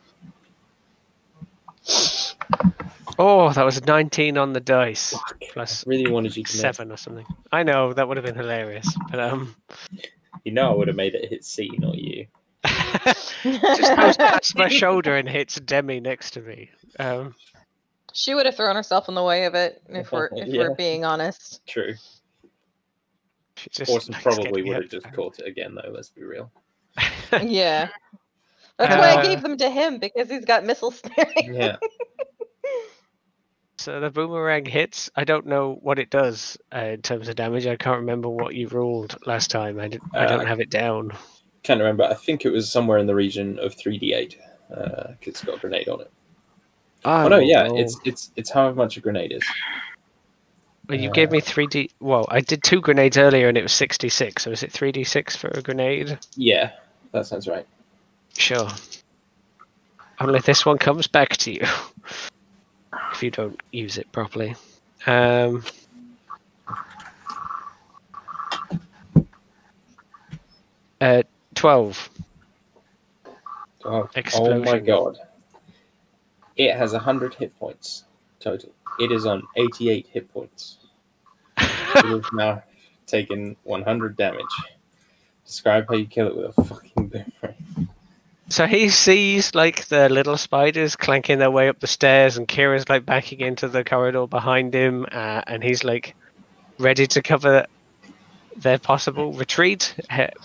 Oh, that was a 19 on the dice, I plus really wanted you to miss. seven or something. I know that would have been hilarious, but um, You know I would have made it hit C, not you. just goes past my shoulder and hits Demi next to me. Um, she would have thrown herself in the way of it if we're if Yeah. we're being honest. True. She just Orson likes probably would have just caught it again, though. Let's be real. Yeah. That's why I Uh, gave them to him because he's got missile snaring. Yeah. So the boomerang hits. I don't know what it does uh, in terms of damage. I can't remember what you ruled last time. I, did, I don't Uh, have it down. Can't remember. I think it was somewhere in the region of 3d8 because it's got a grenade on it. Oh no, yeah, it's it's it's how much a grenade is. Well, you gave me three d. Well, I did two grenades earlier, and it was sixty-six. So is it three d six for a grenade? Yeah, that sounds right. Sure. Only this one comes back to you if you don't use it properly. Um, uh, twelve. Oh, oh my god. It has 100 hit points total. It is on 88 hit points. It has now taken 100 damage. Describe how you kill it with a fucking boomerang. So he sees like the little spiders clanking their way up the stairs, and Kira's like backing into the corridor behind him, uh, and he's like ready to cover their possible retreat,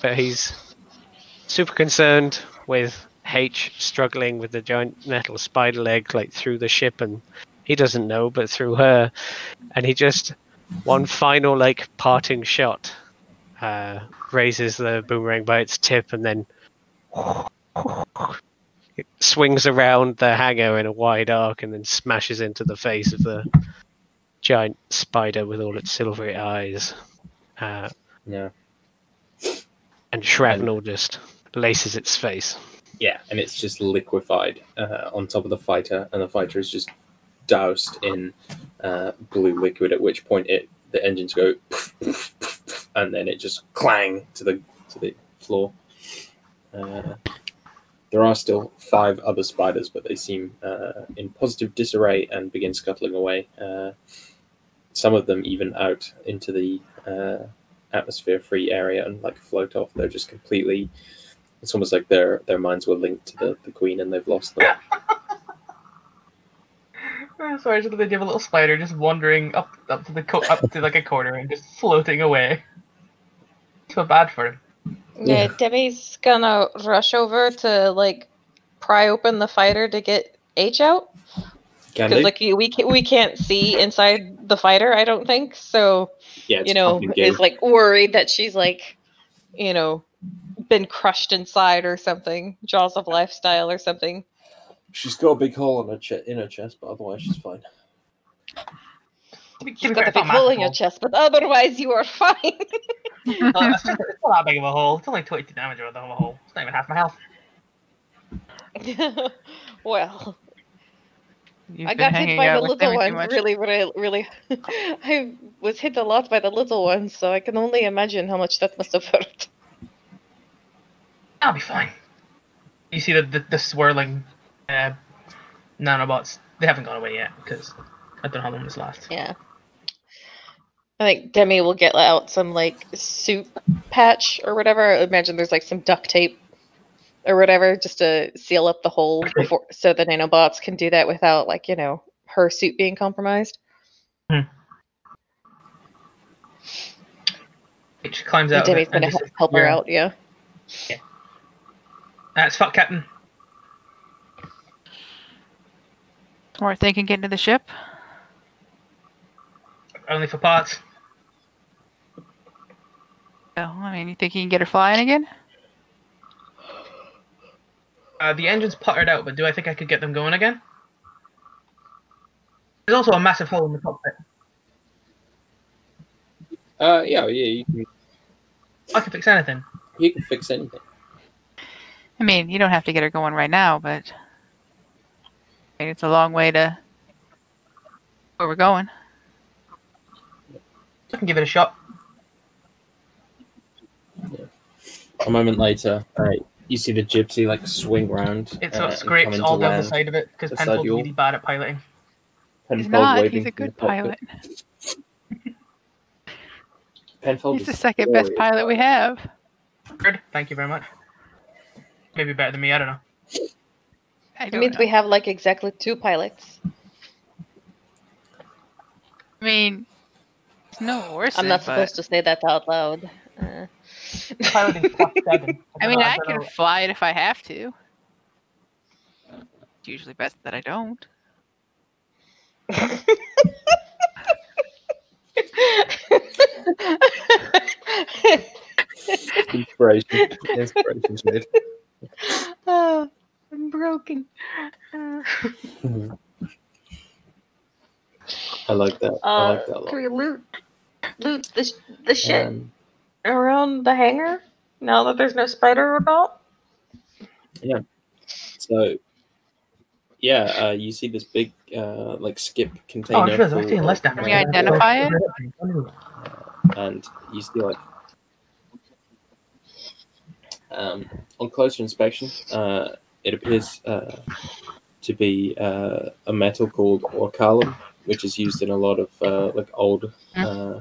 but he's super concerned with H struggling with the giant metal spider leg like through the ship, and he doesn't know, but through her, and he just one final like parting shot, uh, raises the boomerang by its tip, and then it swings around the hangar in a wide arc and then smashes into the face of the giant spider with all its silvery eyes. Uh, Yeah. and shrapnel just laces its face. Yeah, and it's just liquefied uh, on top of the fighter, and the fighter is just doused in uh, blue liquid. At which point, it the engines go, poof, poof, poof, and then it just clang to the to the floor. Uh, there are still five other spiders, but they seem uh, in positive disarray and begin scuttling away. Uh, some of them even out into the uh, atmosphere-free area and like float off. They're just completely it's almost like their their minds were linked to the, the queen and they've lost them. Oh, Sorry, just they have a little spider just wandering up up to the co- up to like a corner and just floating away. So bad for him. Yeah, Yeah. Demi's gonna rush over to like pry open the fighter to get H out Can because they? like we can, we can't see inside the fighter. I don't think so. yeah, you know, is like worried that she's like, you know, been crushed inside or something, jaws of lifestyle or something. She's got a big hole in her chest, in her chest, but otherwise she's fine. To be- You've got fair, the big hole in your massive chest, but otherwise you are fine. No, it's not it's not that big of a hole. It's only 22 damage worth of a hole. It's not even half my health. well, You've I got hit hanging by the little Demi too ones. much. Really, really, really. I was hit a lot by the little ones, so I can only imagine how much that must have hurt. I'll be fine. You see the the, the swirling uh, nanobots? They haven't gone away yet because I don't know how long this lasts. Yeah. I think Demi will get out some like suit patch or whatever. I imagine there's like some duct tape or whatever just to seal up the hole before so the nanobots can do that without like, you know, her suit being compromised. It climbs And out. Demi's gonna help, her "Yeah, out, yeah. That's fuck, Captain. Or thinking getting to the ship. Only for parts. Oh, I mean, you think you can get her flying again? Uh, the engine's puttered out, but do I think I could get them going again? There's also a massive hole in the cockpit. Uh, yeah, yeah, you can I can fix anything. You can fix anything. I mean, you don't have to get her going right now, but I mean, it's a long way to where we're going. I can give it a shot. A moment later, uh, you see the gypsy like swing round. It uh, sort of and scrapes all down the side of it because Penfold's you really bad at piloting. He's not. He's a good pilot. Penfold He's the second best pilot we have. Good. Thank you very much. Maybe better than me. I don't know. I It don't means know. we have like exactly two pilots. I mean, it's no worse. I'm not but- supposed to say that out loud. Uh, Piloting plus seven. I mean, don't I can know. fly it if I have to. It's usually best that I don't. Inspiration. Inspiration's made. oh, I'm broken. Uh, I like that. I uh, like that a lot. can we loot loot the the shit Um, around the hangar now that there's no spider about? Yeah. So, yeah, uh, you see this big, uh, like skip Oh, container, sure. full I've seen less damage. Can we identify it? and you see like um, on closer inspection, uh, it appears uh, to be uh, a metal called orkalum, which is used in a lot of uh, like old uh,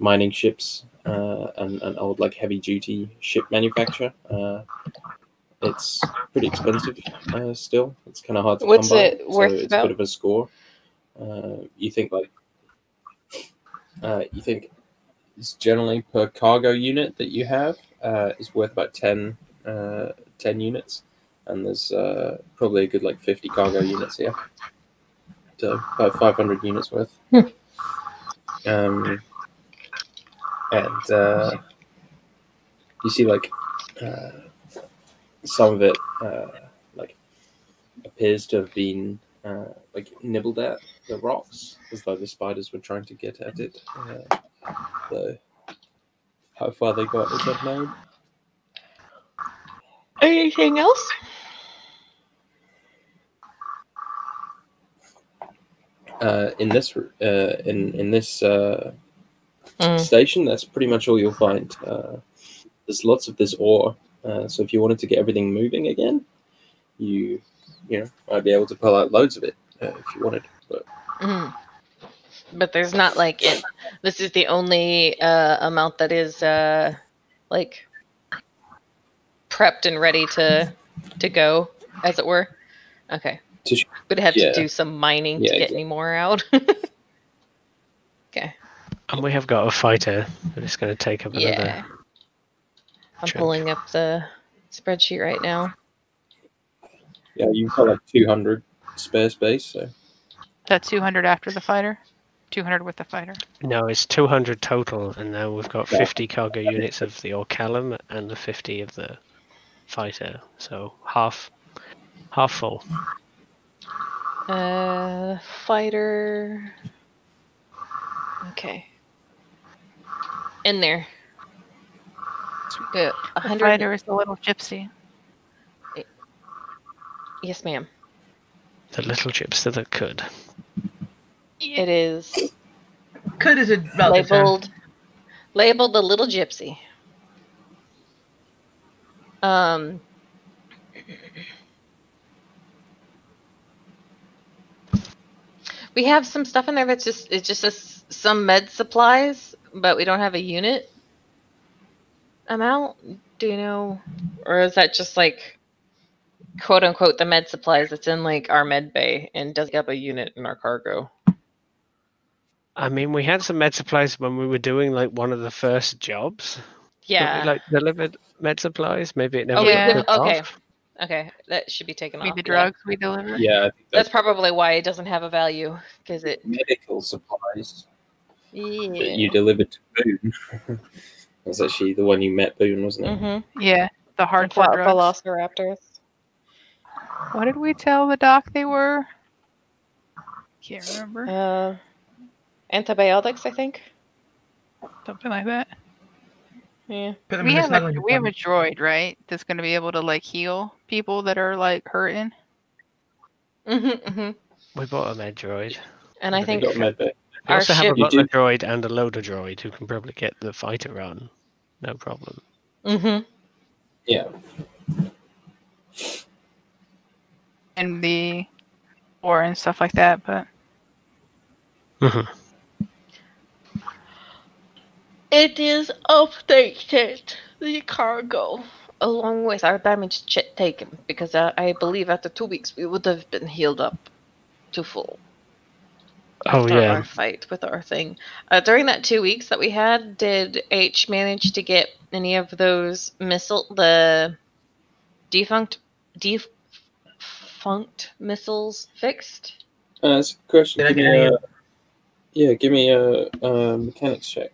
mining ships uh, and, and old like heavy duty ship manufacture. Uh, it's pretty expensive uh, still. It's kind of hard to What's come by. it worth so it's about? a bit of a score. Uh, you think like uh, you think it's generally per cargo unit that you have uh, is worth about 10, uh, 10 units, and there's uh, probably a good like fifty cargo units here, so about five hundred units worth. Hmm. Um, and uh, you see like uh, some of it uh, like appears to have been uh, like nibbled at the rocks as though the spiders were trying to get at it. Uh, so how far they got is unknown. Anything else? Uh, in this uh, in in this uh, Mm. station, that's pretty much all you'll find. Uh, there's lots of this ore, uh, so if you wanted to get everything moving again, you you know might be able to pull out loads of it uh, if you wanted. But Mhm. But there's not like it. This is the only uh, amount that is uh, like prepped and ready to to go, as it were. Okay. To sh- We'd have yeah. to do some mining Yeah, to get exactly. any more out. okay. And we have got a fighter, but it's going to take up another. Yeah. I'm chunk. pulling up the spreadsheet right now. yeah, you've got like 200 spare space. So That's 200 after the fighter? 200 with the fighter. No, it's 200 total, and now we've got 50 cargo units of the Orcalum and the 50 of the fighter. So half, half full. Uh, fighter. Okay. In there. The The 100. fighter is the little gypsy. Yes, ma'am. The little gypsy that could. It is Could is a relative term. labeled labeled the little gypsy. Um We have some stuff in there that's just it's just a some med supplies, but we don't have a unit amount. Do you know or is that just like quote unquote the med supplies that's in like our med bay and does have a unit in our cargo? I mean, we had some med supplies when we were doing like one of the first jobs. Yeah. We, like delivered med supplies. Maybe it never Oh, we- okay. off. Okay, that should be taken I mean, off. the yeah. drugs we deliver. yeah, I think That's that's probably why it doesn't have a value because it. medical supplies that Yeah. you delivered to Boone. was actually the one you met Boone, wasn't it? Mm-hmm. Yeah, the hardcore drugs. Velociraptors. What did we tell the doc they were? Can't remember. Uh, antibiotics, I think. Something like that. Yeah. We have a we have a droid, right? That's gonna be able to like heal people that are like hurting. hmm hmm We bought a med droid. And I think Got med. We Our also have a ship- You butler do- droid and a loader droid who can probably get the fighter on. No problem. hmm Yeah. and the war and stuff like that. But Mhm. It is updated, the cargo, along with our damaged jet taken, because uh, I believe after two weeks we would have been healed up to full. Oh yeah. our fight with our thing. Uh, during that two weeks that we had, did H manage to get any of those missile, the defunct, defunct missiles fixed? Uh, that's a question. Did I Give get me any a, yeah, give me a, a mechanics check.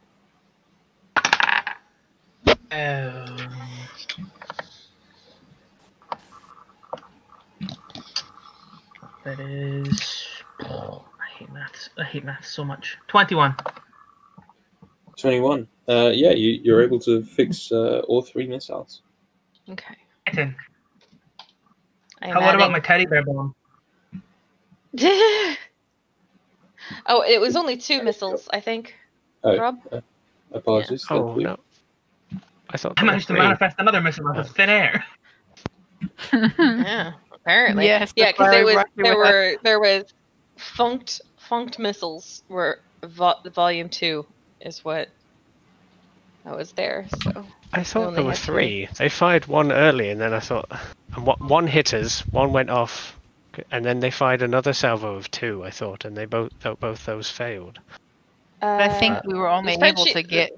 Um, that is. Oh, I hate maths. I hate maths so much. Twenty-one. 21. Uh, yeah, you, you're able to fix uh, all three missiles. Okay. Ten. I'm How what about my teddy bear bomb? oh, it was only two missiles, I think. Oh, Rob? apologies. Oh Thank you. no. I thought I managed to manifest another missile out of thin air. Yeah, apparently. Yes, Yeah, because there was brought there with us. were there was funked funked missiles were vo- volume two is what I was there. So I thought there were had two. three. They fired one early, and then I thought, and one- one hit us, one went off, and then they fired another salvo of two. I thought, and they both both those failed. uh, I think we were only able to get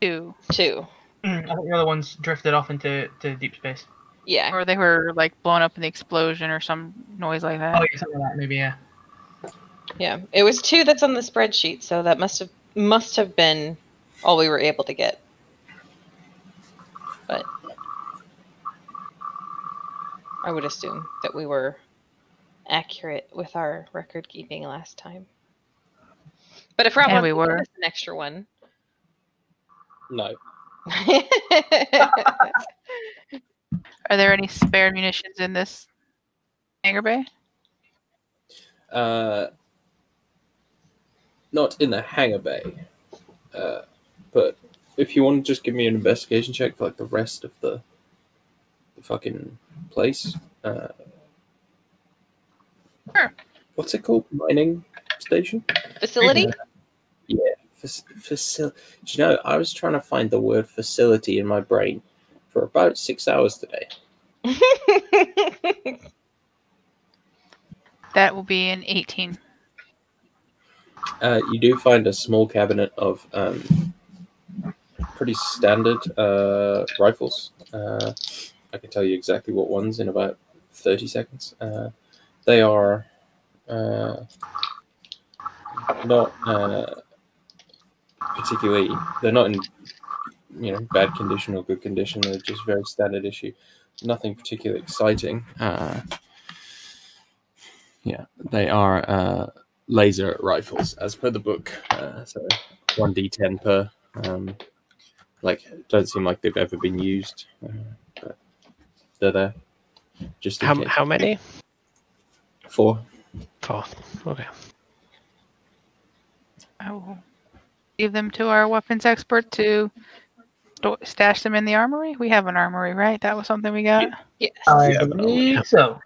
two, two. Mm, I think the other ones drifted off into to deep space. Yeah, or they were like blown up in the explosion or some noise like that. Oh yeah, something like that. Maybe yeah. yeah. It was two that's on the spreadsheet, so that must have must have been all we were able to get. But I would assume that we were accurate with our record keeping last time. But if Rob And wants we to were. an extra one. No. Are there any spare munitions in this hangar bay? Uh, not in the hangar bay. Uh, but if you want to just give me an investigation check for like the rest of the, the fucking place. Uh, Sure. What's it called? Mining station? Facility? Yeah. Facility. You know, I was trying to find the word facility in my brain for about six hours today. That will be an 18. Uh, you do find a small cabinet of um, pretty standard uh, rifles. Uh, I can tell you exactly what ones in about 30 seconds. Uh, they are uh, not uh, particularly, they're not in you know bad condition or good condition. They're just very standard issue. Nothing particularly exciting. Uh, yeah, they are uh, laser rifles as per the book. Uh, so one d10 per. Um, like, don't seem like they've ever been used, uh, but they're there. Just How, how many? Four. Four. Okay. I will give them to our weapons expert to sto- stash them in the armory. We have an armory, right? That was something we got. yes. I believe so.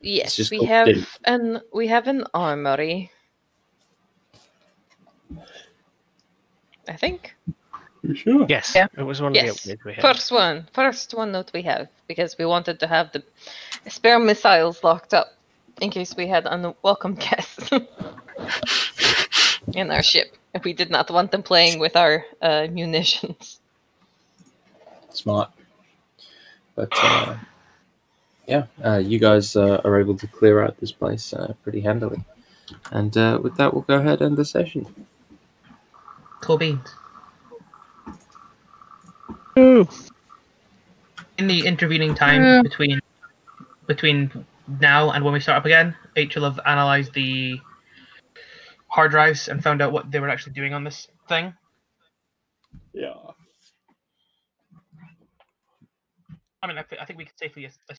yes, just we called have din. an we have an armory. I think. You sure? Yes. Yeah. It was one Yes. of the upgrades we had. First one. First one that we have. Because we wanted to have the spare missiles locked up in case we had unwelcome guests in our ship. If we did not want them playing with our uh, munitions. Smart. But uh, yeah, uh, you guys uh, are able to clear out this place uh, pretty handily. And uh, with that, we'll go ahead and end the session. Cool beans. Ooh. In the intervening time Yeah. between between now and when we start up again, H will have analyzed the hard drives and found out what they were actually doing on this thing. Yeah. I mean, I, th- I think we could safely